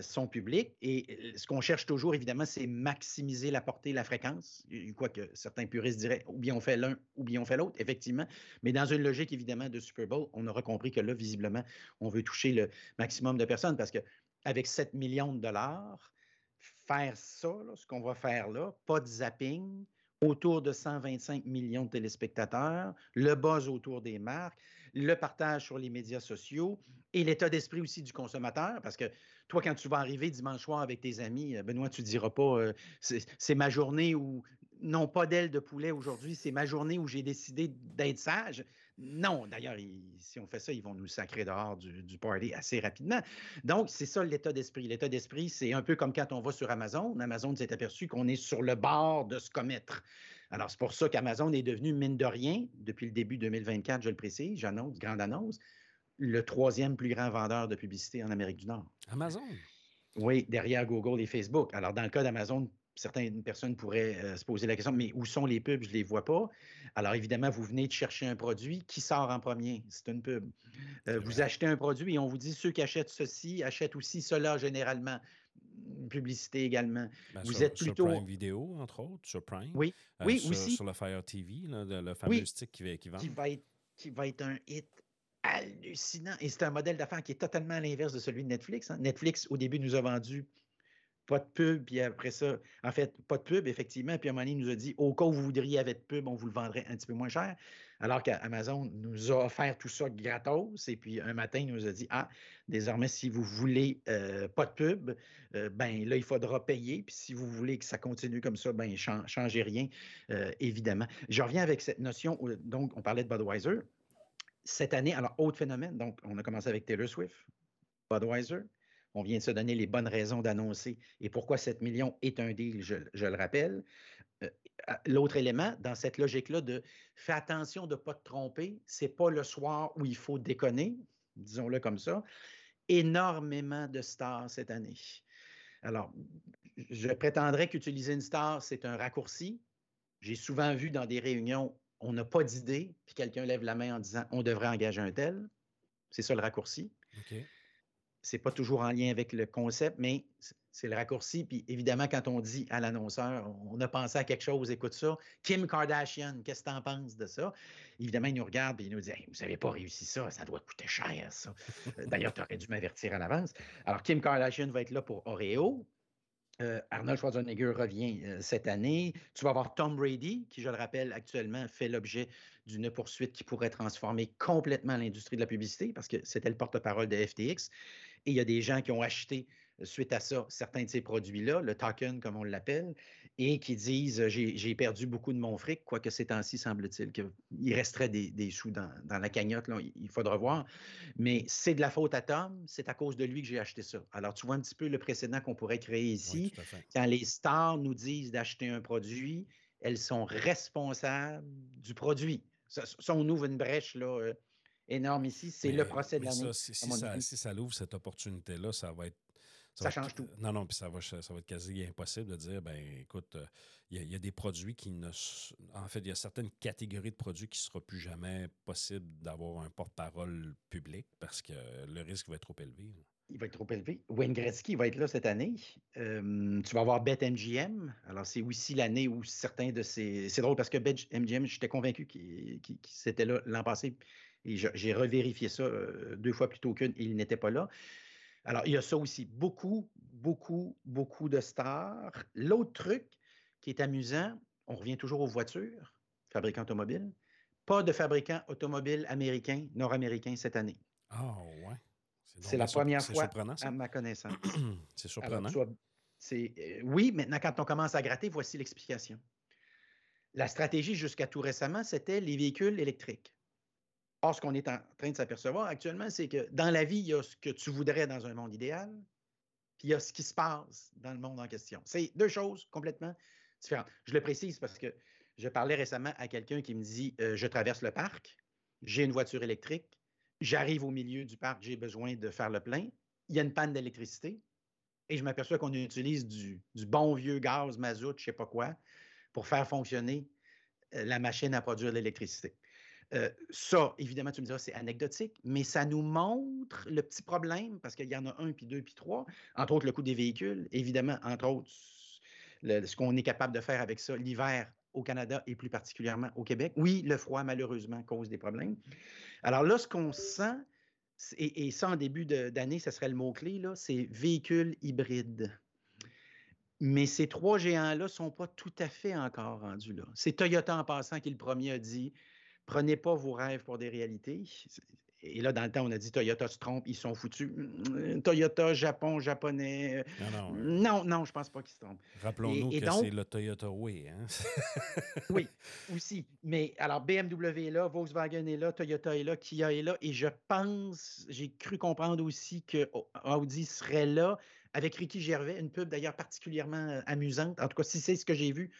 son public. Et euh, ce qu'on cherche toujours, évidemment, c'est maximiser la portée, la fréquence. Quoique certains puristes diraient ou bien on fait l'un ou bien on fait l'autre, effectivement. Mais dans une logique, évidemment, de Super Bowl, on aura compris que là, visiblement, on veut toucher le maximum de personnes parce qu'avec 7 millions de dollars, faire ça, ce qu'on va faire là, pas de zapping, autour de 125 millions de téléspectateurs, le buzz autour des marques, le partage sur les médias sociaux et l'état d'esprit aussi du consommateur, parce que toi, quand tu vas arriver dimanche soir avec tes amis, euh, Benoît, tu ne diras pas euh, c'est ma journée où, non pas d'aile de poulet aujourd'hui, c'est ma journée où j'ai décidé d'être sage. Non, d'ailleurs, si on fait ça, ils vont nous sacrer dehors du, party assez rapidement. Donc, c'est ça l'état d'esprit. L'état d'esprit, c'est un peu comme quand on va sur Amazon. Amazon s'est aperçu qu'on est sur le bord de se commettre. Alors, c'est pour ça qu'Amazon est devenu, mine de rien, depuis le début 2024, je le précise, j'annonce, grande annonce, le troisième plus grand vendeur de publicité en Amérique du Nord. Amazon? Oui, derrière Google et Facebook. Alors, dans le cas d'Amazon, certaines personnes pourraient euh, se poser la question, mais où sont les pubs? Je ne les vois pas. Alors, évidemment, vous venez de chercher un produit. Qui sort en premier? C'est une pub. Euh, vous achetez un produit et on vous dit, ceux qui achètent ceci achètent aussi cela généralement. Une publicité également. Ben, vous sur, êtes plutôt. Sur Prime Vidéo, entre autres, sur Prime. Oui, euh, oui sur, aussi. Sur le Fire TV, le, fameux stick qui, qui vend. Qui va, être, qui va être un hit hallucinant. Et c'est un modèle d'affaires qui est totalement à l'inverse de celui de Netflix. Hein. Netflix, au début, nous a vendu pas de pub, puis après ça, en fait, pas de pub, effectivement. Puis à un moment il nous a dit, au cas où vous voudriez avec pub, on vous le vendrait un petit peu moins cher. Alors qu'Amazon nous a offert tout ça gratos. Et puis un matin, il nous a dit, ah, désormais, si vous voulez euh, pas de pub, euh, ben là, il faudra payer. Puis si vous voulez que ça continue comme ça, ben changez rien, euh, évidemment. Je reviens avec cette notion, donc on parlait de Budweiser cette année, alors, autre phénomène, donc on a commencé avec Taylor Swift, Budweiser. On vient de se donner les bonnes raisons d'annoncer et pourquoi 7 millions est un deal, je, le rappelle. Euh, l'autre élément, dans cette logique-là de fais attention de ne pas te tromper, c'est pas le soir où il faut déconner, disons-le comme ça. Énormément de stars cette année. Alors, je prétendrais qu'utiliser une star, c'est un raccourci. J'ai souvent vu dans des réunions on n'a pas d'idée, puis quelqu'un lève la main en disant on devrait engager un tel. C'est ça le raccourci. Ce C'est pas toujours en lien avec le concept, mais c'est le raccourci. Puis évidemment, quand on dit à l'annonceur, on a pensé à quelque chose, écoute ça. Kim Kardashian, qu'est-ce que tu en penses de ça? Évidemment, il nous regarde et il nous dit Vous n'avez pas réussi ça, ça doit coûter cher, ça. D'ailleurs, tu aurais dû m'avertir à l'avance. Alors, Kim Kardashian va être là pour Oreo. Euh, Arnold Schwarzenegger revient euh, cette année. Tu vas avoir Tom Brady, qui, je le rappelle, actuellement fait l'objet d'une poursuite qui pourrait transformer complètement l'industrie de la publicité parce que c'était le porte-parole de FTX. Et il y a des gens qui ont acheté suite à ça certains de ces produits-là, le token comme on l'appelle, et qui disent j'ai perdu beaucoup de mon fric, quoique ces temps-ci semble-t-il qu'il resterait des, sous dans, la cagnotte, là, il faudra voir. Mais c'est de la faute à Tom, c'est à cause de lui que j'ai acheté ça. Alors tu vois un petit peu le précédent qu'on pourrait créer ici. Quand les stars nous disent d'acheter un produit, elles sont responsables du produit. Ça, on ouvre une brèche là, euh, énorme ici. C'est le procès de l'année. Si, ça, si ça l'ouvre, cette opportunité-là, ça va être ça, change tout. Non, non, puis ça va, ça va être quasi impossible de dire, ben écoute, euh, il y, a des produits qui ne. En fait, il y a certaines catégories de produits qui ne sera plus jamais possible d'avoir un porte-parole public parce que le risque va être trop élevé. Il va être trop élevé. Wayne Gretzky va être là cette année. Euh, tu vas avoir BetMGM. Alors, c'est aussi l'année où certains de ces. C'est drôle parce que BetMGM, j'étais convaincu qu'il c'était là l'an passé. Et j'ai revérifié ça euh, deux fois plus tôt qu'une et il n'était pas là. Alors, il y a ça aussi. Beaucoup, beaucoup, beaucoup de stars. L'autre truc qui est amusant, on revient toujours aux voitures, fabricants automobiles. Pas de fabricants automobiles américains, nord-américains cette année. Ah, ouais. C'est la première fois à ma connaissance. c'est surprenant. Euh, oui, maintenant, quand on commence à gratter, voici l'explication. La stratégie jusqu'à tout récemment, c'était les véhicules électriques. Or, ce qu'on est en train de s'apercevoir actuellement, c'est que dans la vie, il y a ce que tu voudrais dans un monde idéal, puis il y a ce qui se passe dans le monde en question. C'est deux choses complètement différentes. Je le précise parce que je parlais récemment à quelqu'un qui me dit euh, Je traverse le parc, j'ai une voiture électrique, j'arrive au milieu du parc, j'ai besoin de faire le plein, il y a une panne d'électricité, et je m'aperçois qu'on utilise du, bon vieux gaz, mazout, je ne sais pas quoi, pour faire fonctionner euh, la machine à produire l'électricité. Euh, ça, évidemment, tu me diras, c'est anecdotique, mais ça nous montre le petit problème, parce qu'il y en a un, puis deux, puis trois, entre autres le coût des véhicules, évidemment, entre autres, ce qu'on est capable de faire avec ça l'hiver au Canada et plus particulièrement au Québec. Oui, le froid, malheureusement, cause des problèmes. Alors là, ce qu'on sent, et, ça en début d'année, ce serait le mot-clé, c'est véhicules hybrides. Mais ces trois géants-là ne sont pas tout à fait encore rendus là. C'est Toyota en passant qui le premier a dit Prenez pas vos rêves pour des réalités. Et là, dans le temps, on a dit Toyota se trompe, ils sont foutus. Mmh, Toyota, Japon, japonais. Euh, non, non, je ne pense pas qu'ils se trompent. Rappelons-nous que c'est le Toyota Way. Hein? oui, aussi. Mais alors, BMW est là, Volkswagen est là, Toyota est là, Kia est là. Et je pense, j'ai cru comprendre aussi que Audi serait là avec Ricky Gervais, une pub d'ailleurs particulièrement euh, amusante. En tout cas, si c'est ce que j'ai vu,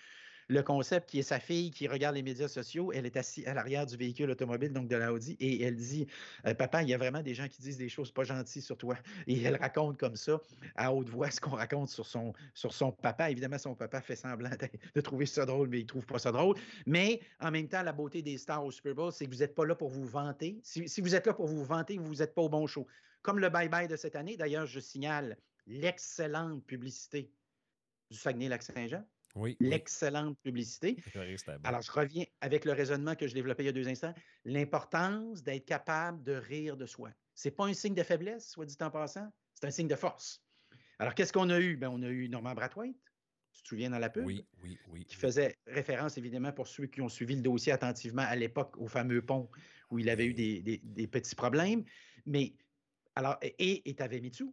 le concept qui est sa fille qui regarde les médias sociaux. Elle est assise à l'arrière du véhicule automobile, donc de l'Audi, et elle dit euh, Papa, il y a vraiment des gens qui disent des choses pas gentilles sur toi. Et elle raconte comme ça, à haute voix, ce qu'on raconte sur son, sur son papa. Évidemment, son papa fait semblant de, trouver ça drôle, mais il trouve pas ça drôle. Mais en même temps, la beauté des stars au Super Bowl, c'est que vous n'êtes pas là pour vous vanter. Si, si vous êtes là pour vous vanter, vous n'êtes pas au bon show. Comme le bye-bye de cette année, d'ailleurs, je signale l'excellente publicité du Saguenay-Lac-Saint-Jean. Oui, l'excellente publicité. Alors, je reviens avec le raisonnement que je développais il y a deux instants. L'importance d'être capable de rire de soi. Ce n'est pas un signe de faiblesse, soit dit en passant, c'est un signe de force. Alors, qu'est-ce qu'on a eu? Ben, on a eu Norman Brathwaite, tu te souviens dans la pub? Oui, oui, oui. Qui faisait référence, évidemment, pour ceux qui ont suivi le dossier attentivement à l'époque, au fameux pont où il avait eu des, petits problèmes. Mais, alors, et tu avais Mitsu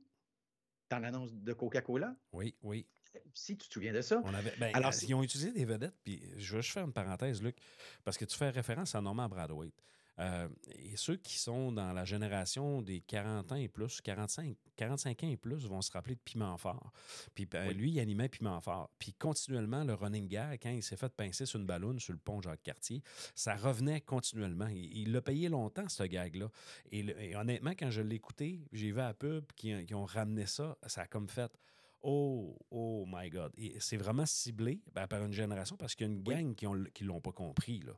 dans l'annonce de Coca-Cola. Oui, oui si tu te souviens de ça. Ben, Alors, ils ont utilisé des vedettes, puis je vais juste faire une parenthèse, Luc, parce que tu fais référence à Norman Bradwaite. Euh, et ceux qui sont dans la génération des 40 ans et plus, 45, 45 ans et plus, vont se rappeler de Piment Fort. Puis ben, lui, il animait Piment Fort. Puis continuellement, le running gag, quand il s'est fait pincer sur une ballonne sur le pont Jacques-Cartier, ça revenait continuellement. Il l'a payé longtemps, ce gag-là. Et, honnêtement, quand je l'ai écouté, j'ai vu à la pub qui, qui ont ramené ça, ça a comme fait Oh, oh my God. Et c'est vraiment ciblé ben, par une génération parce qu'il y a une gang qui ne l'ont pas compris. Là.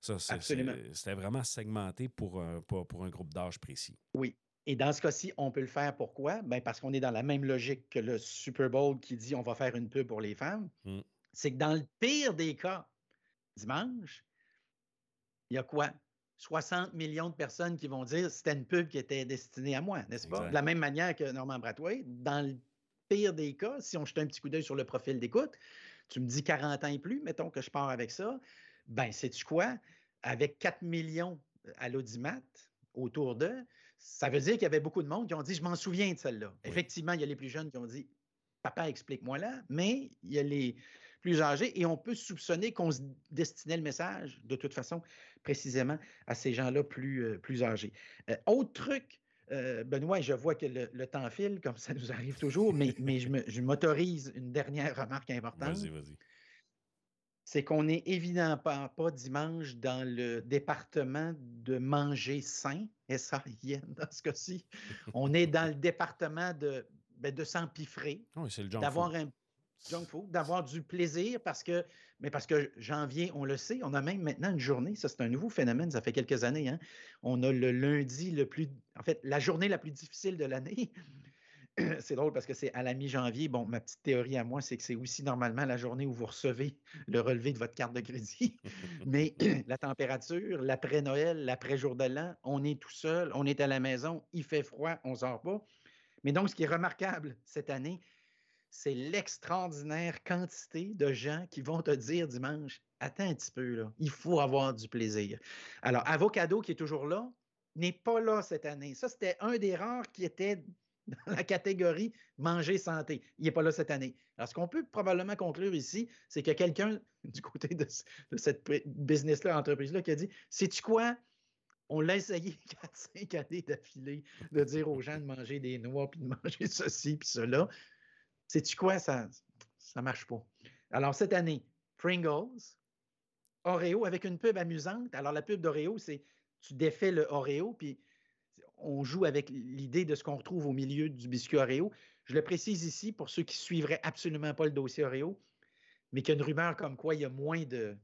Ça, c'était vraiment segmenté pour un, pour, un groupe d'âge précis. Oui. Et dans ce cas-ci, on peut le faire pourquoi? Ben parce qu'on est dans la même logique que le Super Bowl qui dit on va faire une pub pour les femmes. Mmh. C'est que dans le pire des cas, dimanche, il y a quoi? 60 millions de personnes qui vont dire c'était une pub qui était destinée à moi, n'est-ce pas? De la même manière que Norman Bratway, dans le pire des cas, si on jette un petit coup d'œil sur le profil d'écoute, tu me dis 40 ans et plus, mettons que je pars avec ça, ben, sais-tu quoi? Avec 4 millions à l'audimat autour d'eux, Ça veut dire qu'il y avait beaucoup de monde qui ont dit Je m'en souviens de celle-là. Effectivement, il y a les plus jeunes qui ont dit Papa, explique-moi là, mais il y a les plus âgés et on peut soupçonner qu'on se destinait le message, de toute façon, précisément à ces gens-là plus, euh, plus âgés. Euh, autre truc, euh, Benoît, je vois que le, temps file, comme ça nous arrive toujours, mais, mais je m'autorise une dernière remarque importante. Vas-y, vas-y. C'est qu'on n'est évidemment pas, pas, dimanche dans le département de manger sain, S-A-I-N dans ce cas-ci. On est dans le département de, ben, de s'empiffrer, oui, d'avoir un junk food, d'avoir du plaisir parce que, mais parce que janvier, on le sait, on a même maintenant une journée, ça c'est un nouveau phénomène, ça fait quelques années, hein. on a le lundi le plus, en fait, la journée la plus difficile de l'année. c'est drôle parce que c'est à la mi-janvier. Bon, ma petite théorie à moi, c'est que c'est aussi normalement la journée où vous recevez le relevé de votre carte de crédit. Mais la température, l'après-Noël, l'après-jour de l'an, on est tout seul, on est à la maison, il fait froid, on sort pas. Mais donc, ce qui est remarquable cette année, c'est l'extraordinaire quantité de gens qui vont te dire dimanche, attends un petit peu, il faut avoir du plaisir. Alors, Avocado, qui est toujours là, n'est pas là cette année. Ça, c'était un des rares qui était dans la catégorie manger santé. Il n'est pas là cette année. Alors, ce qu'on peut probablement conclure ici, c'est que quelqu'un du côté de, cette business-là, entreprise-là, qui a dit Sais-tu quoi? On l'a essayé 4-5 années d'affilée de dire aux gens de manger des noix, puis de manger ceci, puis cela. Sais-tu quoi? Ça ne marche pas. Alors, cette année, Pringles, Oreo avec une pub amusante. Alors, la pub d'Oreo, c'est tu défais le Oreo, puis on joue avec l'idée de ce qu'on retrouve au milieu du biscuit Oreo. Je le précise ici pour ceux qui suivraient absolument pas le dossier Oreo, mais qu'il y a une rumeur comme quoi il y a moins de,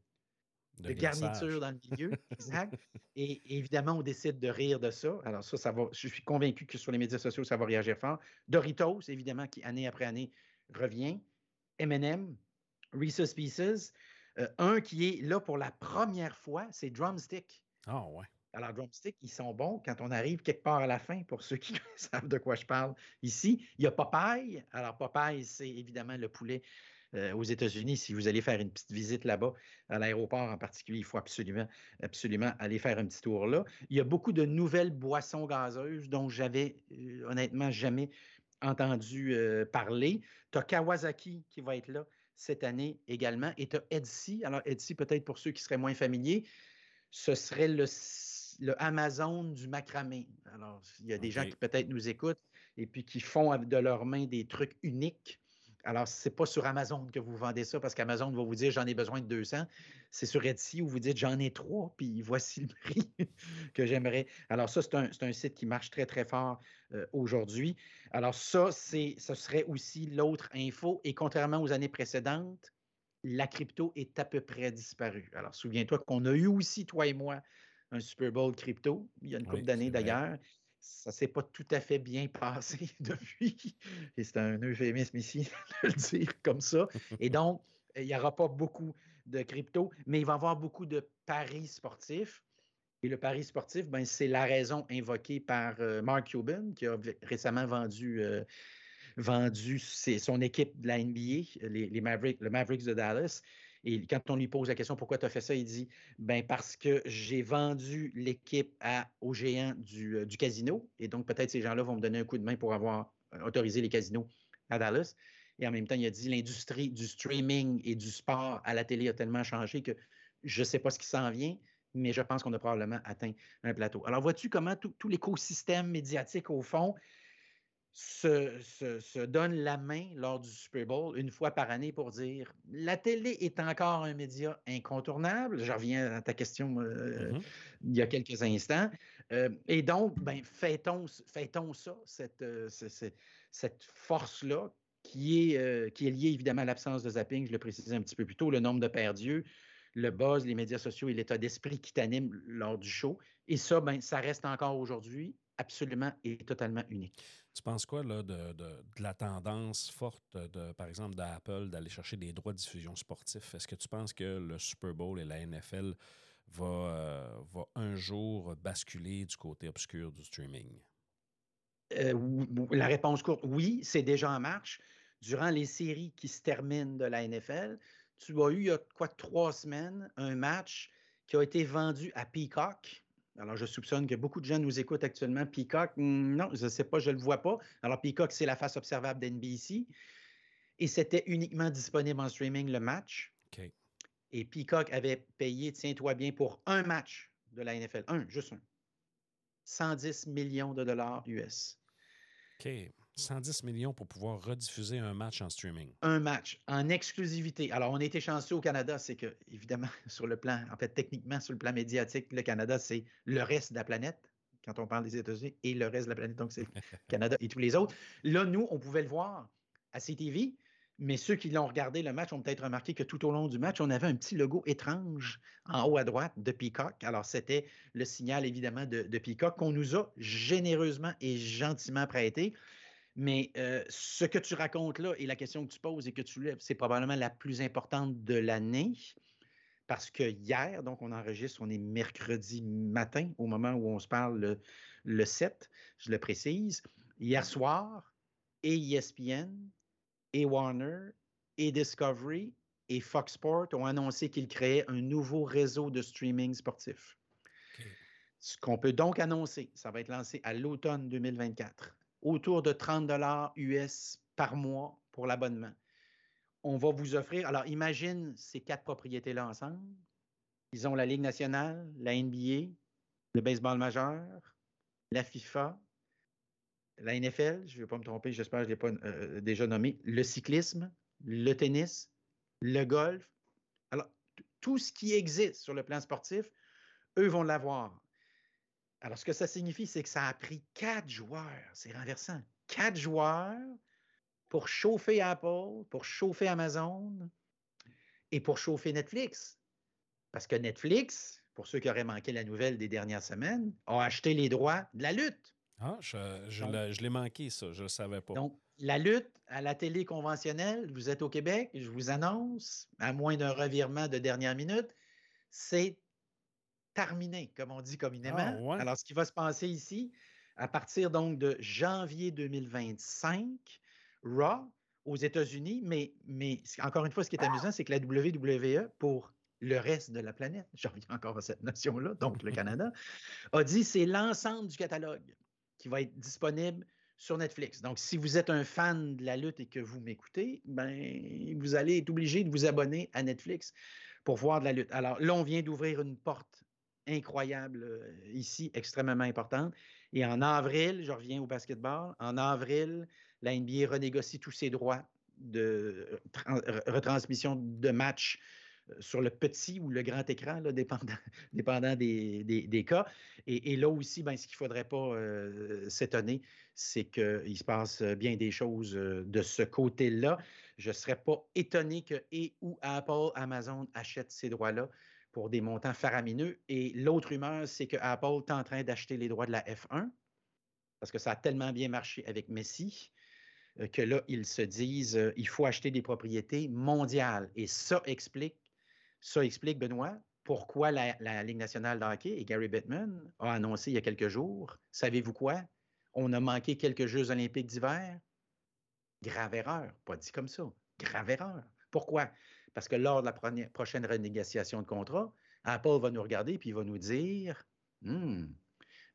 de, garniture dans le milieu. exact. Et, évidemment, on décide de rire de ça. Alors, ça, ça va. Je suis convaincu que sur les médias sociaux, ça va réagir fort. Doritos, évidemment, qui année après année revient. MM, Reese's Pieces. Euh, un qui est là pour la première fois, c'est Drumstick. Ah ouais. Alors, Drumstick, ils sont bons quand on arrive quelque part à la fin, pour ceux qui savent de quoi je parle ici. Il y a Popeye. Alors, Popeye, c'est évidemment le poulet euh, aux États-Unis, si vous allez faire une petite visite là-bas, à l'aéroport en particulier, il faut absolument, absolument aller faire un petit tour là. Il y a beaucoup de nouvelles boissons gazeuses dont j'avais euh, honnêtement jamais entendu euh, parler. Tu as Kawasaki qui va être là cette année également. Et tu as Etsy. Alors, Etsy, peut-être pour ceux qui seraient moins familiers, ce serait le, Amazon du macramé. Alors, il y a des gens qui peut-être nous écoutent et puis qui font de leurs mains des trucs uniques. Alors, ce n'est pas sur Amazon que vous vendez ça parce qu'Amazon va vous dire j'en ai besoin de 200. C'est sur Etsy où vous dites j'en ai trois, puis voici le prix que j'aimerais. Alors, ça, c'est un, site qui marche très, très fort euh, aujourd'hui. Alors, ça, ce serait aussi l'autre info. Et contrairement aux années précédentes, la crypto est à peu près disparue. Alors, souviens-toi qu'on a eu aussi, toi et moi, un Super Bowl crypto, il y a une couple d'années d'ailleurs ça ne s'est pas tout à fait bien passé depuis. Et c'est un euphémisme ici de le dire comme ça. Et donc, il n'y aura pas beaucoup de crypto, mais il va y avoir beaucoup de paris sportifs. Et le pari sportif, ben, c'est la raison invoquée par euh, Mark Cuban, qui a récemment vendu, euh, vendu son équipe de la NBA, les, les Mavericks, le Mavericks de Dallas. Et quand on lui pose la question pourquoi tu as fait ça, il dit ben parce que j'ai vendu l'équipe aux géants euh, du, casino. Et donc, peut-être ces gens-là vont me donner un coup de main pour avoir euh, autorisé les casinos à Dallas. Et en même temps, il a dit l'industrie du streaming et du sport à la télé a tellement changé que je ne sais pas ce qui s'en vient, mais je pense qu'on a probablement atteint un plateau. Alors, vois-tu comment tout l'écosystème médiatique, au fond, se, donne la main lors du Super Bowl une fois par année pour dire la télé est encore un média incontournable. Je reviens à ta question euh, mm-hmm. il y a quelques instants. Euh, et donc, ben, fait-on, ça, cette, euh, cette force-là, qui est, qui est liée évidemment à l'absence de zapping, je le précisais un petit peu plus tôt, le nombre de perdus, le buzz, les médias sociaux et l'état d'esprit qui t'anime lors du show. Et ça, ben, ça reste encore aujourd'hui absolument et totalement unique. Tu penses quoi là, de, la tendance forte, de, par exemple, d'Apple d'aller chercher des droits de diffusion sportifs? Est-ce que tu penses que le Super Bowl et la NFL va, euh, va un jour basculer du côté obscur du streaming? Euh, la réponse courte, oui, c'est déjà en marche. Durant les séries qui se terminent de la NFL, tu as eu, il y a quoi, trois semaines, un match qui a été vendu à Peacock Alors, je soupçonne que beaucoup de gens nous écoutent actuellement. Peacock, hmm, non, je ne sais pas, je ne le vois pas. Alors, Peacock, c'est la face observable d'NBC. Et c'était uniquement disponible en streaming le match. Et Peacock avait payé, tiens-toi bien, pour un match de la NFL. Un, juste un. 110 millions de dollars US. OK. 110 millions pour pouvoir rediffuser un match en streaming. Un match en exclusivité. Alors, on a été chanceux au Canada, c'est que, évidemment, sur le plan, en fait, techniquement, sur le plan médiatique, le Canada, c'est le reste de la planète, quand on parle des États-Unis, et le reste de la planète, donc c'est Canada et tous les autres. Là, nous, on pouvait le voir à CTV, mais ceux qui l'ont regardé le match ont peut-être remarqué que tout au long du match, on avait un petit logo étrange en haut à droite de Peacock. Alors, c'était le signal, évidemment, de, de Peacock qu'on nous a généreusement et gentiment prêté. Mais euh, ce que tu racontes là et la question que tu poses et que tu lèves, c'est probablement la plus importante de l'année. Parce que hier, donc on enregistre, on est mercredi matin au moment où on se parle le, le 7, je le précise. Hier soir, et ESPN, et Warner, et Discovery, et Fox Sport ont annoncé qu'ils créaient un nouveau réseau de streaming sportif. Ce qu'on peut donc annoncer, ça va être lancé à l'automne 2024 autour de 30 dollars US par mois pour l'abonnement. On va vous offrir, alors imagine ces quatre propriétés-là ensemble. Ils ont la Ligue nationale, la NBA, le baseball majeur, la FIFA, la NFL, je ne vais pas me tromper, j'espère que je ne l'ai pas euh, déjà nommé, le cyclisme, le tennis, le golf. Alors, tout ce qui existe sur le plan sportif, eux vont l'avoir. Alors, ce que ça signifie, c'est que ça a pris quatre joueurs. C'est renversant. Quatre joueurs pour chauffer Apple, pour chauffer Amazon et pour chauffer Netflix. Parce que Netflix, pour ceux qui auraient manqué la nouvelle des dernières semaines, a acheté les droits de la lutte. Ah, je, je l'ai manqué, ça. Je ne le savais pas. Donc, la lutte à la télé conventionnelle, vous êtes au Québec, je vous annonce, à moins d'un revirement de dernière minute, c'est terminé, comme on dit communément. Ah, Alors, ce qui va se passer ici, à partir donc de janvier 2025, Raw aux États-Unis, mais, mais encore une fois, ce qui est amusant, c'est que la WWE, pour le reste de la planète, je reviens encore à cette notion-là, donc le Canada, a dit c'est l'ensemble du catalogue qui va être disponible sur Netflix. Donc, si vous êtes un fan de la lutte et que vous m'écoutez, ben, vous allez être obligé de vous abonner à Netflix pour voir de la lutte. Alors là, on vient d'ouvrir une porte incroyable euh, ici, extrêmement importante. Et en avril, je reviens au basketball, en avril, la NBA renégocie tous ses droits de retransmission de matchs euh, sur le petit ou le grand écran, dépendant, des, cas. Et, là aussi, ben, ce qu'il ne faudrait pas euh, s'étonner, c'est qu'il se passe bien des choses de ce côté-là. Je ne serais pas étonné que et ou Apple, Amazon achètent ces droits-là pour des montants faramineux. Et l'autre rumeur, c'est que Apple est en train d'acheter les droits de la F1 parce que ça a tellement bien marché avec Messi euh, que là, ils se disent euh, il faut acheter des propriétés mondiales. Et ça explique, ça explique, Benoît, pourquoi la, la Ligue nationale de hockey et Gary Bettman a annoncé il y a quelques jours savez-vous quoi? On a manqué quelques Jeux olympiques d'hiver? Grave erreur. Pas dit comme ça. Grave erreur. Pourquoi? Parce que lors de la prochaine renégociation de contrat, Apple va nous regarder et il va nous dire «Hmm,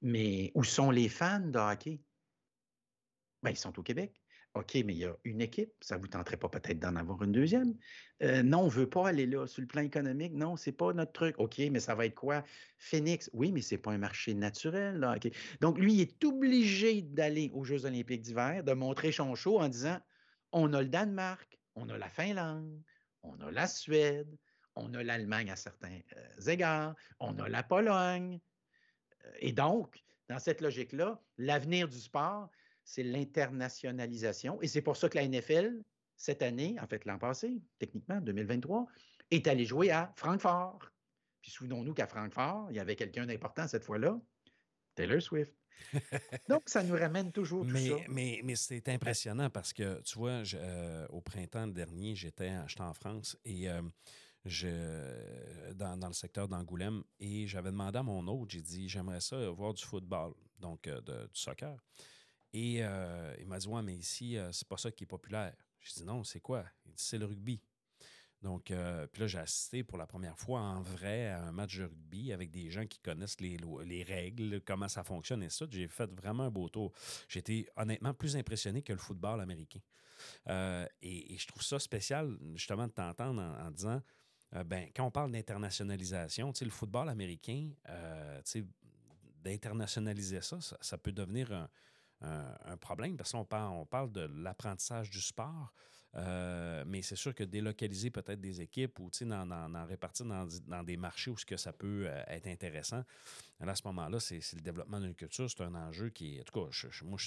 Mais où sont les fans de hockey? Ben, Ils sont au Québec. OK, mais il y a une équipe, ça ne vous tenterait pas peut-être d'en avoir une deuxième? Euh, non, on ne veut pas aller là. Sur le plan économique, non, ce n'est pas notre truc. OK, mais ça va être quoi? Phoenix, oui, mais ce n'est pas un marché naturel. Donc, lui, il est obligé d'aller aux Jeux olympiques d'hiver, de montrer son show en disant, on a le Danemark, on a la Finlande, on a la Suède, on a l'Allemagne à certains euh, égards, on a la Pologne. Euh, et donc, dans cette logique-là, l'avenir du sport, c'est l'internationalisation. Et c'est pour ça que la NFL, cette année, en fait l'an passé, techniquement, 2023, est allée jouer à Francfort. Puis souvenons-nous qu'à Francfort, il y avait quelqu'un d'important cette fois-là, Taylor Swift. Donc, ça nous ramène toujours tout mais, ça. Mais, mais c'est impressionnant parce que, tu vois, euh, au printemps dernier, j'étais en France et euh, je, dans, dans, le secteur d'Angoulême et j'avais demandé à mon hôte, j'ai dit, j'aimerais ça voir du football, donc euh, de, du soccer. Et il m'a dit, ouais, mais ici, c'est pas ça qui est populaire. J'ai dit, non, c'est quoi? Il dit, c'est le rugby. Donc, euh, puis là, j'ai assisté pour la première fois en vrai à un match de rugby avec des gens qui connaissent les, les règles, comment ça fonctionne et ça. J'ai fait vraiment un beau tour. Été honnêtement plus impressionné que le football américain. Euh, et, je trouve ça spécial, justement, de t'entendre en, disant, euh, ben, quand on parle d'internationalisation, le football américain, d'internationaliser ça, ça, peut devenir un, problème parce qu'on parle, on parle de l'apprentissage du sport. Euh, mais c'est sûr que délocaliser peut-être des équipes ou en, répartir dans, des marchés où ce que ça peut euh, être intéressant, à ce moment-là, c'est le développement d'une culture. C'est un enjeu qui est. En tout cas, moi,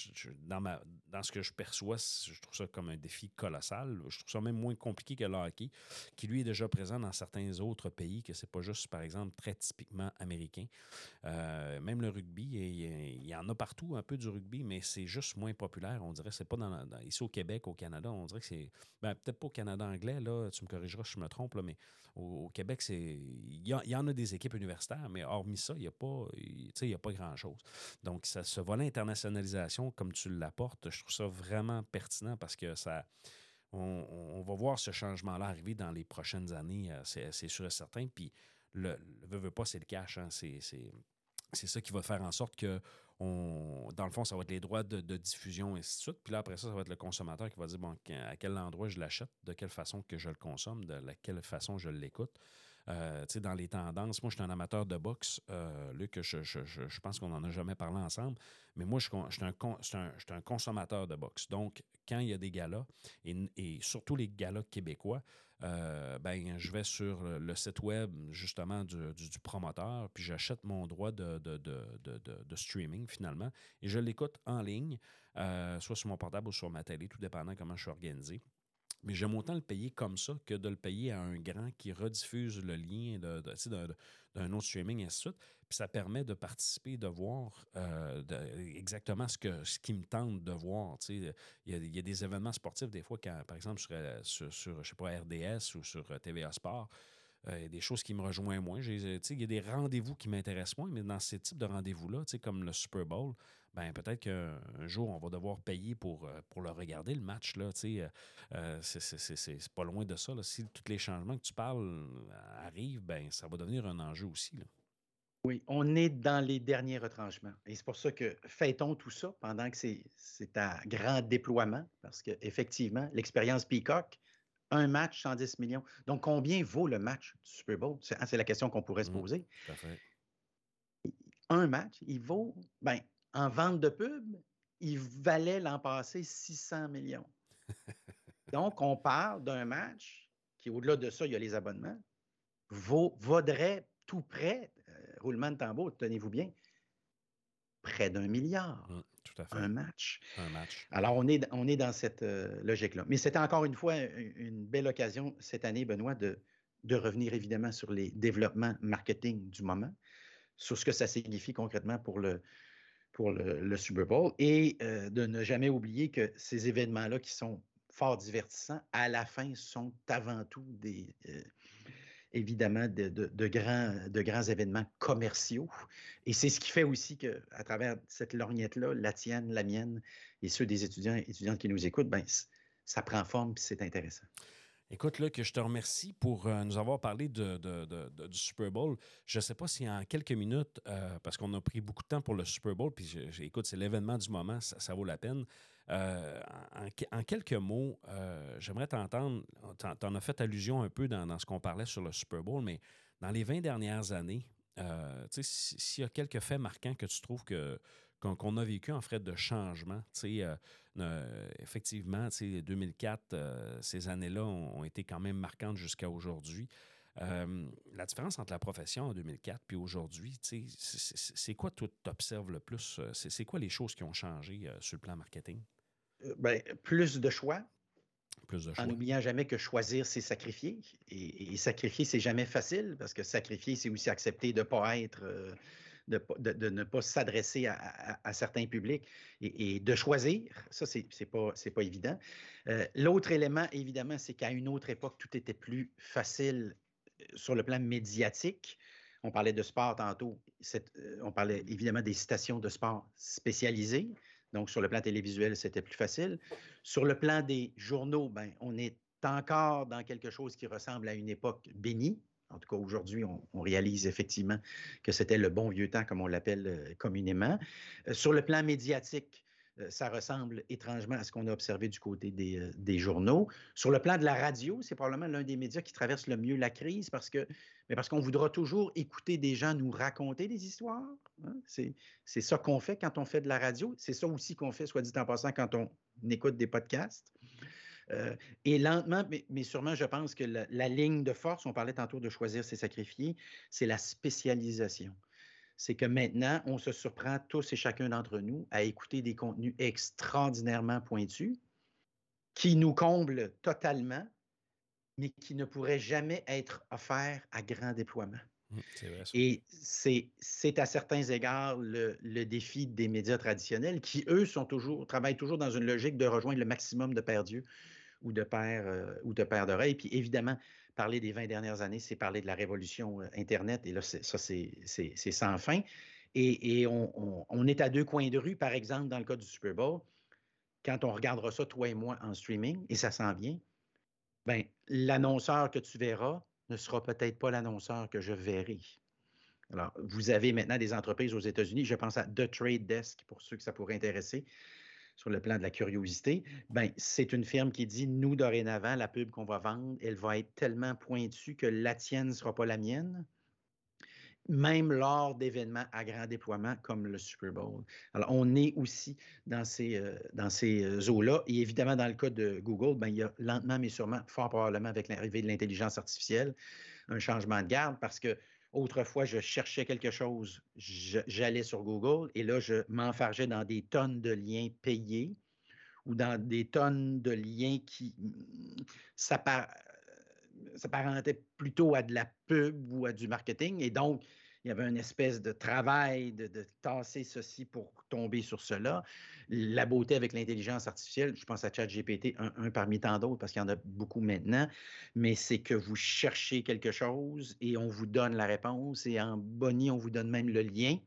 dans, dans ce que je perçois, je trouve ça comme un défi colossal. Je trouve ça même moins compliqué que le hockey, qui lui est déjà présent dans certains autres pays, que c'est pas juste, par exemple, très typiquement américain. Euh, même le rugby, il, y en a partout un peu du rugby, mais c'est juste moins populaire. On dirait c'est pas dans, ici au Québec, au Canada, on dirait que c'est ben, peut-être pas au Canada anglais, là, tu me corrigeras si je me trompe, là, mais au, Québec, c'est il y, en a des équipes universitaires, mais hormis ça, il n'y a pas, a pas grand-chose. Donc, ça, ce volet internationalisation, comme tu l'apportes, je trouve ça vraiment pertinent parce que ça. On, va voir ce changement-là arriver dans les prochaines années, euh, c'est sûr et certain. Puis, le, le veut, pas, c'est le cash. Hein, c'est ça qui va faire en sorte que dans le fond, ça va être les droits de, diffusion, et ainsi de suite. Puis là, après ça, ça va être le consommateur qui va dire bon, à quel endroit je l'achète, de quelle façon que je le consomme, de quelle façon je l'écoute. Euh, dans les tendances, moi, je suis un amateur de boxe. Euh, Luc, je, je, pense qu'on n'en a jamais parlé ensemble, mais moi, je, suis un, un, consommateur de boxe. Donc, quand il y a des galas, et, surtout les galas québécois, euh, ben, je vais sur le site web justement du, promoteur, puis j'achète mon droit de, de, streaming finalement, et je l'écoute en ligne, euh, soit sur mon portable ou sur ma télé, tout dépendant comment je suis organisé. Mais j'aime autant le payer comme ça que de le payer à un grand qui rediffuse le lien d'un autre streaming, et ainsi de suite. Puis ça permet de participer, de voir euh, exactement ce, que, ce qui me tente de voir. Il y, a, y, a, des événements sportifs, des fois, par exemple, sur, euh, sur, sur je sais pas, RDS ou sur euh, TVA Sport, il y a des choses qui me rejoignent moins. Il y a des rendez-vous qui m'intéressent moins, mais dans ces types de rendez-vous-là, comme le Super Bowl, ben peut-être qu'un jour, on va devoir payer pour, euh, pour le regarder, le match. Là, euh, euh, c'est pas loin de ça. Si tous les changements que tu parles arrivent, ben ça va devenir un enjeu aussi. Oui, on est dans les derniers retranchements. Et c'est pour ça que fait-on tout ça pendant que c'est à grand déploiement, parce qu'effectivement, l'expérience Peacock, un match, 110 millions. Donc, combien vaut le match du Super Bowl? C'est hein, la question qu'on pourrait se mmh, poser. Un match, il vaut, ben, en vente de pub, il valait l'an passé 600 millions. Donc, on parle d'un match qui, au-delà de ça, il y a les abonnements, vaudrait tout près, euh, roulement de tambour, tenez-vous bien, près d'un milliard. Mmh, tout à fait. Un match. Un match. Alors, on est, on est dans cette euh, logique-là. Mais c'était encore une fois une belle occasion cette année, Benoît, de, de revenir évidemment sur les développements marketing du moment, sur ce que ça signifie concrètement pour le, pour le, Super Bowl et euh, de ne jamais oublier que ces événements-là qui sont fort divertissants, à la fin, sont avant tout des, euh, évidemment, de, grands, événements commerciaux. Et c'est ce qui fait aussi qu'à travers cette lorgnette-là, la tienne, la mienne et ceux des étudiants et étudiantes qui nous écoutent, ben, ça prend forme et c'est intéressant. Écoute, Luc, je te remercie pour euh, nous avoir parlé du Super Bowl. Je ne sais pas si en quelques minutes, euh, parce qu'on a pris beaucoup de temps pour le Super Bowl, puis écoute, c'est l'événement du moment, ça, vaut la peine. Euh, en, quelques mots, j'aimerais t'entendre, tu en as fait allusion un peu dans, ce qu'on parlait sur le Super Bowl, mais dans les 20 dernières années, s'il y a quelques faits marquants que tu trouves que qu'on a vécu en fait de changement. Euh, euh, effectivement, 2004, euh, ces années-là ont, été quand même marquantes jusqu'à aujourd'hui. la différence entre la profession en 2004 puis aujourd'hui, c'est quoi tu observes le plus? C'est quoi les choses qui ont changé sur le plan marketing? Ben, plus de choix. Plus de choix. En n'oubliant jamais que choisir, c'est sacrifier. Et, et sacrifier, c'est jamais facile parce que sacrifier, c'est aussi accepter de ne pas être de, ne pas s'adresser à, certains publics et, de choisir. Ça, c'est n'est pas, pas évident. Euh, l'autre élément, évidemment, c'est qu'à une autre époque, tout était plus facile euh, sur le plan médiatique. On parlait de sport tantôt. Euh, on parlait évidemment des stations de sport spécialisées. Donc, sur le plan télévisuel, c'était plus facile. Sur le plan des journaux, ben, on est encore dans quelque chose qui ressemble à une époque bénie. En tout cas, aujourd'hui, on, réalise effectivement que c'était le bon vieux temps, comme on l'appelle euh, communément. Euh, sur le plan médiatique, euh, ça ressemble étrangement à ce qu'on a observé du côté des, journaux. Sur le plan de la radio, c'est probablement l'un des médias qui traverse le mieux la crise parce que mais parce qu'on voudra toujours écouter des gens nous raconter des histoires. Hein. C'est, ça qu'on fait quand on fait de la radio. C'est ça aussi qu'on fait, soit dit en passant, quand on écoute des podcasts. Euh, et lentement, mais, sûrement, je pense que la, ligne de force, on parlait tantôt de choisir ses sacrifiés, c'est la spécialisation. C'est que maintenant, on se surprend tous et chacun d'entre nous à écouter des contenus extraordinairement pointus qui nous comblent totalement, mais qui ne pourraient jamais être offerts à grand déploiement. Mmh, et c'est à certains égards le, le, défi des médias traditionnels qui, eux, sont toujours, travaillent toujours dans une logique de rejoindre le maximum de perdus ou de père euh, ou de père d'oreille. Puis évidemment, parler des 20 dernières années, c'est parler de la révolution euh, Internet. Et là, ça, c'est sans fin. Et, on, est à deux coins de rue, par exemple, dans le cas du Super Bowl. Quand on regardera ça, toi et moi, en streaming, et ça s'en vient, ben, l'annonceur que tu verras ne sera peut-être pas l'annonceur que je verrai. Alors, vous avez maintenant des entreprises aux États-Unis, je pense à The Trade Desk, pour ceux que ça pourrait intéresser, sur le plan de la curiosité, ben, c'est une firme qui dit, nous, dorénavant, la pub qu'on va vendre, elle va être tellement pointue que la tienne ne sera pas la mienne même lors d'événements à grand déploiement comme le Super Bowl. Alors, on est aussi dans ces, euh, euh, eaux-là. Et évidemment, dans le cas de Google, ben, il y a lentement, mais sûrement, fort probablement avec l'arrivée de l'intelligence artificielle, un changement de garde parce que Autrefois, je cherchais quelque chose, j'allais sur Google et là, je m'enfargeais dans des tonnes de liens payés ou dans des tonnes de liens qui mm, s'apparentaient plutôt à de la pub ou à du marketing. Et donc, il y avait une espèce de travail de, tasser ceci pour tomber sur cela. La beauté avec l'intelligence artificielle, je pense à ChatGPT, un, un parmi tant d'autres, parce qu'il y en a beaucoup maintenant, mais c'est que vous cherchez quelque chose et on vous donne la réponse et en bonnie, on vous donne même le lien.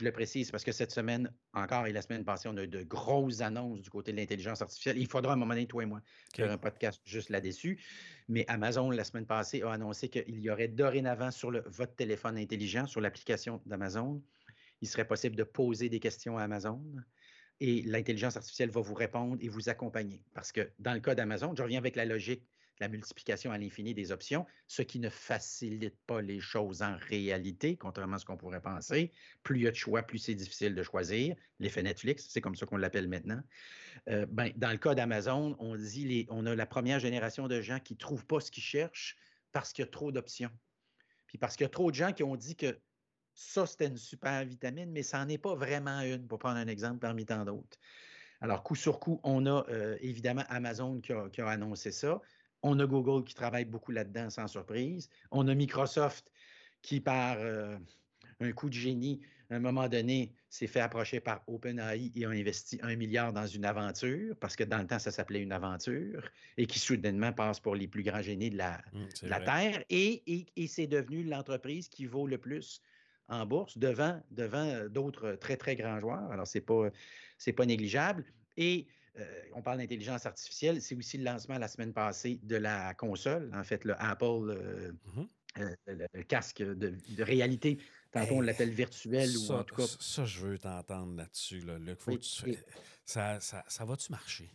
Je le précise parce que cette semaine encore et la semaine passée, on a eu de grosses annonces du côté de l'intelligence artificielle. Il faudra un moment donné, toi et moi, faire un podcast juste là-dessus. Mais Amazon, la semaine passée, a annoncé qu'il y aurait dorénavant sur le, votre téléphone intelligent, sur l'application d'Amazon, il serait possible de poser des questions à Amazon et l'intelligence artificielle va vous répondre et vous accompagner. Parce que dans le cas d'Amazon, je reviens avec la logique la multiplication à l'infini des options, ce qui ne facilite pas les choses en réalité, contrairement à ce qu'on pourrait penser. Plus il y a de choix, plus c'est difficile de choisir. L'effet Netflix, c'est comme ça qu'on l'appelle maintenant. Euh, ben, dans le cas d'Amazon, on dit les, on a la première génération de gens qui ne trouvent pas ce qu'ils cherchent parce qu'il y a trop d'options. Puis parce qu'il y a trop de gens qui ont dit que ça, c'était une super vitamine, mais ça n'en est pas vraiment une, pour prendre un exemple parmi tant d'autres. Alors, coup sur coup, on a euh, évidemment Amazon qui a, annoncé ça. On a Google qui travaille beaucoup là-dedans, sans surprise. On a Microsoft qui, par euh, un coup de génie, à un moment donné, s'est fait approcher par OpenAI et a investi un milliard dans une aventure, parce que dans le temps, ça s'appelait une aventure, et qui soudainement passe pour les plus grands génies de la, mmh, Terre. Et, c'est devenu l'entreprise qui vaut le plus en bourse devant, devant euh, d'autres très, très grands joueurs. Alors, ce n'est pas, pas négligeable. Et euh, on parle d'intelligence artificielle, c'est aussi le lancement la semaine passée de la console, en fait, le Apple, euh, mmh euh, le, casque de, réalité. Tantôt, on l'appelle virtuel ça, ou en tout cas. Ça, je veux t'entendre là-dessus. ça, ça, va-tu marcher?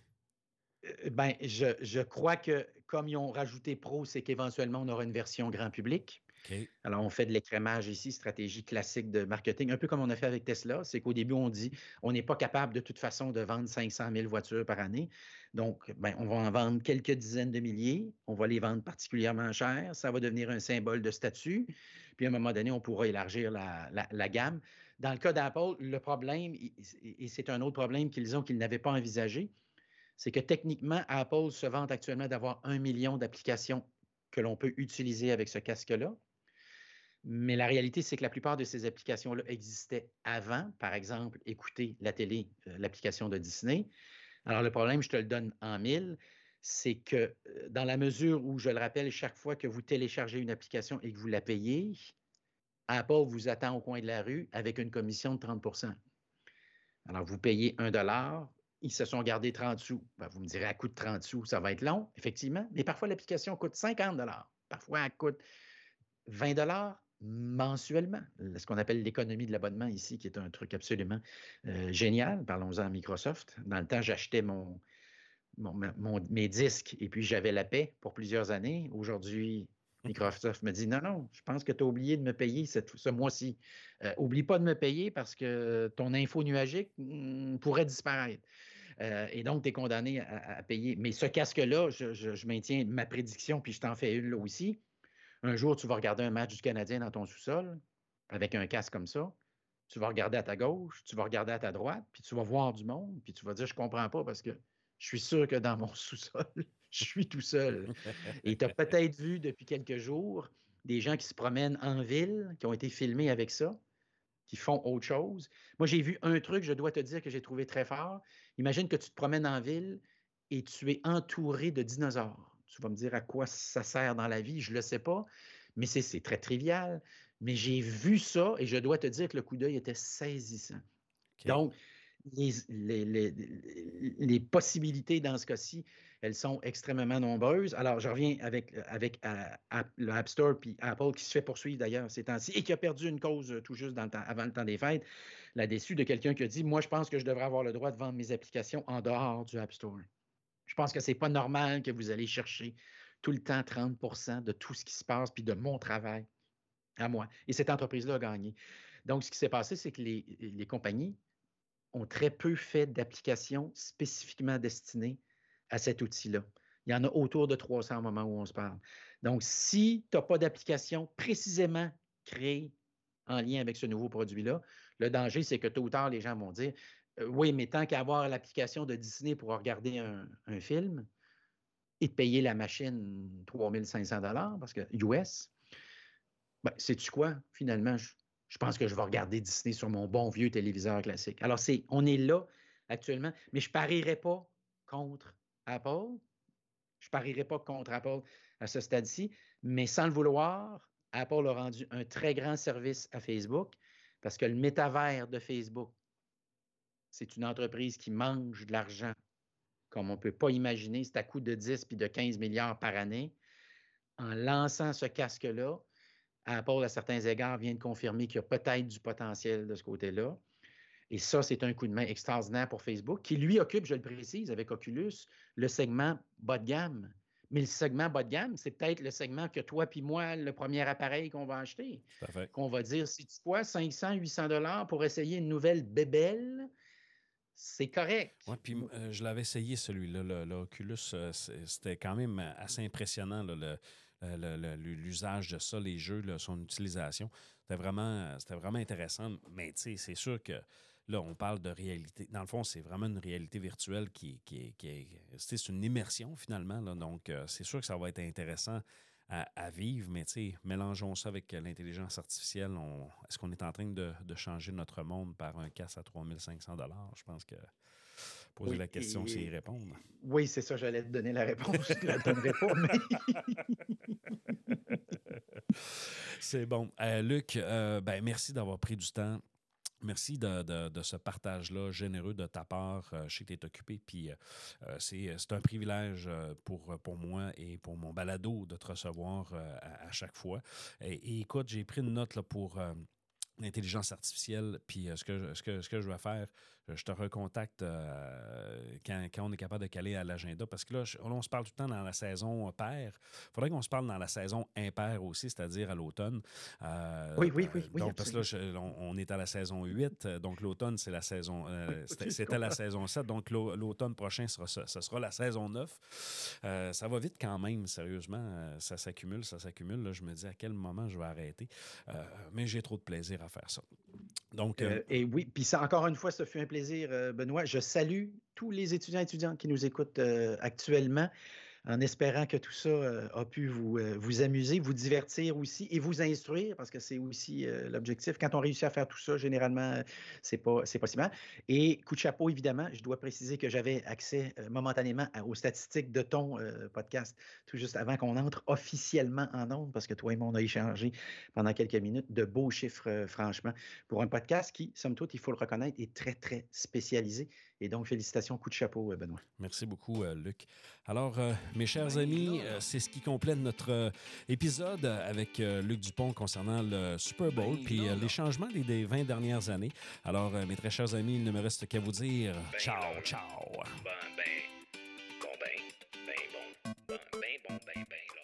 ben, je, je, crois que comme ils ont rajouté Pro, c'est qu'éventuellement, on aura une version grand public. Alors, on fait de l'écrémage ici, stratégie classique de marketing, un peu comme on a fait avec Tesla. C'est qu'au début, on dit on n'est pas capable de toute façon de vendre 500 000 voitures par année. Donc, ben, on va en vendre quelques dizaines de milliers. On va les vendre particulièrement cher. Ça va devenir un symbole de statut. Puis, à un moment donné, on pourra élargir la, gamme. Dans le cas d'Apple, le problème, et c'est un autre problème qu'ils ont qu'ils n'avaient pas envisagé, c'est que techniquement, Apple se vante actuellement d'avoir un million d'applications que l'on peut utiliser avec ce casque-là. Mais la réalité, c'est que la plupart de ces applications-là existaient avant. Par exemple, écouter la télé, euh, l'application de Disney. Alors, le problème, je te le donne en mille, c'est que euh, dans la mesure où, je le rappelle, chaque fois que vous téléchargez une application et que vous la payez, Apple vous attend au coin de la rue avec une commission de 30% Alors, vous payez un dollar, ils se sont gardés 30 sous. Ben, vous me direz, à coût de 30 sous, ça va être long, effectivement, mais parfois l'application coûte 50 Parfois, elle coûte 20 mensuellement. Ce qu'on appelle l'économie de l'abonnement ici, qui est un truc absolument euh, génial. Parlons-en à Microsoft. Dans le temps, j'achetais mon, mes disques et puis j'avais la paix pour plusieurs années. Aujourd'hui, Microsoft me dit non, non, je pense que tu as oublié de me payer ce mois-ci. Euh, oublie pas de me payer parce que ton info nuagique hmm, pourrait disparaître. Euh, et donc, tu es condamné à, payer. Mais ce casque-là, je, maintiens ma prédiction, puis je t'en fais une là aussi. Un jour, tu vas regarder un match du Canadien dans ton sous-sol avec un casque comme ça. Tu vas regarder à ta gauche, tu vas regarder à ta droite, puis tu vas voir du monde, puis tu vas dire Je comprends pas parce que je suis sûr que dans mon sous-sol, je suis tout seul. Et tu as peut-être vu depuis quelques jours des gens qui se promènent en ville, qui ont été filmés avec ça, qui font autre chose. Moi, j'ai vu un truc, je dois te dire, que j'ai trouvé très fort. Imagine que tu te promènes en ville et tu es entouré de dinosaures. Tu vas me dire à quoi ça sert dans la vie, je ne le sais pas, mais c'est très trivial. Mais j'ai vu ça et je dois te dire que le coup d'œil était saisissant. Donc, les, les, possibilités dans ce cas-ci, elles sont extrêmement nombreuses. Alors, je reviens avec, avec le App Store puis Apple qui se fait poursuivre d'ailleurs ces temps-ci et qui a perdu une cause euh, tout juste dans le temps, avant le temps des fêtes. La déçue de quelqu'un qui a dit Moi, je pense que je devrais avoir le droit de vendre mes applications en dehors du App Store. Je pense que ce n'est pas normal que vous allez chercher tout le temps 30% de tout ce qui se passe puis de mon travail à moi. Et cette entreprise-là a gagné. Donc, ce qui s'est passé, c'est que les, les compagnies ont très peu fait d'applications spécifiquement destinées à cet outil-là. Il y en a autour de 300 au moment où on se parle. Donc, si tu n'as pas d'application précisément créée en lien avec ce nouveau produit-là, le danger, c'est que tôt ou tard, les gens vont dire Oui, mais tant qu'à avoir l'application de Disney pour regarder un, film et de payer la machine 3500 parce que US, ben, sais-tu quoi? Finalement, je, pense que je vais regarder Disney sur mon bon vieux téléviseur classique. Alors, c'est, on est là actuellement, mais je ne parierai pas contre Apple. Je ne parierai pas contre Apple à ce stade-ci, mais sans le vouloir, Apple a rendu un très grand service à Facebook parce que le métavers de Facebook, c'est une entreprise qui mange de l'argent comme on ne peut pas imaginer. C'est à coût de 10 puis de 15 milliards par année. En lançant ce casque-là, Apple, à certains égards, vient de confirmer qu'il y a peut-être du potentiel de ce côté-là. Et ça, c'est un coup de main extraordinaire pour Facebook, qui lui occupe, je le précise, avec Oculus, le segment bas de gamme. Mais le segment bas de gamme, c'est peut-être le segment que toi puis moi, le premier appareil qu'on va acheter. Qu'on va dire, si tu quoi, 500, 800 dollars pour essayer une nouvelle bébelle, c'est correct. Oui, puis euh, je l'avais essayé celui-là, l'Oculus, euh, c'était quand même assez impressionnant, l'usage de ça, les jeux, son utilisation. C'était vraiment, vraiment intéressant, mais c'est sûr que Là, on parle de réalité. Dans le fond, c'est vraiment une réalité virtuelle qui, qui, est. C'est une immersion finalement. donc, euh, c'est sûr que ça va être intéressant à, vivre, mais mélangeons ça avec l'intelligence artificielle. Est-ce qu'on est en train de, changer notre monde par un casse à 3500 Je pense que poser la question, c'est y répondre. Oui, c'est ça, j'allais te donner la réponse. Je ne la donnerai pas, c'est bon. Euh, Luc, euh, ben, merci d'avoir pris du temps Merci de, ce partage-là généreux de ta part. Euh, je occupé, puis euh, euh, c'est un privilège pour, moi et pour mon balado de te recevoir à, chaque fois. Écoute, j'ai pris une note pour l'intelligence artificielle, puis ce, que, ce, que, ce que je vais faire, je te recontacte euh, quand, on est capable de caler à l'agenda. Parce que là, on se parle tout le temps dans la saison paire. Il faudrait qu'on se parle dans la saison impaire aussi, c'est-à-dire à, l'automne. Euh, oui, oui, oui. donc, parce que là, on, est à la saison 8. Donc, l'automne, c'est la saison. Euh, c'était la saison 7. Donc, l'automne prochain, sera, ce sera la saison 9. ça va vite quand même, sérieusement. Ça s'accumule, ça s'accumule. Je me dis à quel moment je vais arrêter. mais j'ai trop de plaisir à faire ça. Donc, et oui, puis ça, encore une fois, ça fait un plaisir euh, Benoît. Je salue tous les étudiants et étudiantes qui nous écoutent euh, actuellement en espérant que tout ça euh, a pu vous, euh, vous amuser, vous divertir aussi et vous instruire, parce que c'est aussi euh, l'objectif. Quand on réussit à faire tout ça, généralement, c'est pas, c'est pas si mal. Et coup de chapeau, évidemment, je dois préciser que j'avais accès momentanément aux statistiques de ton podcast tout juste avant qu'on entre officiellement en ondes, parce que toi et moi, on a échangé pendant quelques minutes de beaux chiffres, franchement, pour un podcast qui, somme toute, il faut le reconnaître, est très, très spécialisé et donc, félicitations, coup de chapeau, euh, Benoît. Merci beaucoup, euh, Luc. Alors, euh, mes chers amis, c'est ce qui complète notre épisode avec Luc Dupont concernant le Super Bowl puis les changements des, des, 20 dernières années. Alors, mes très chers amis, il ne me reste qu'à vous dire ciao, ciao. Ben, bon, ben, ben, bon, ben, bon, ben.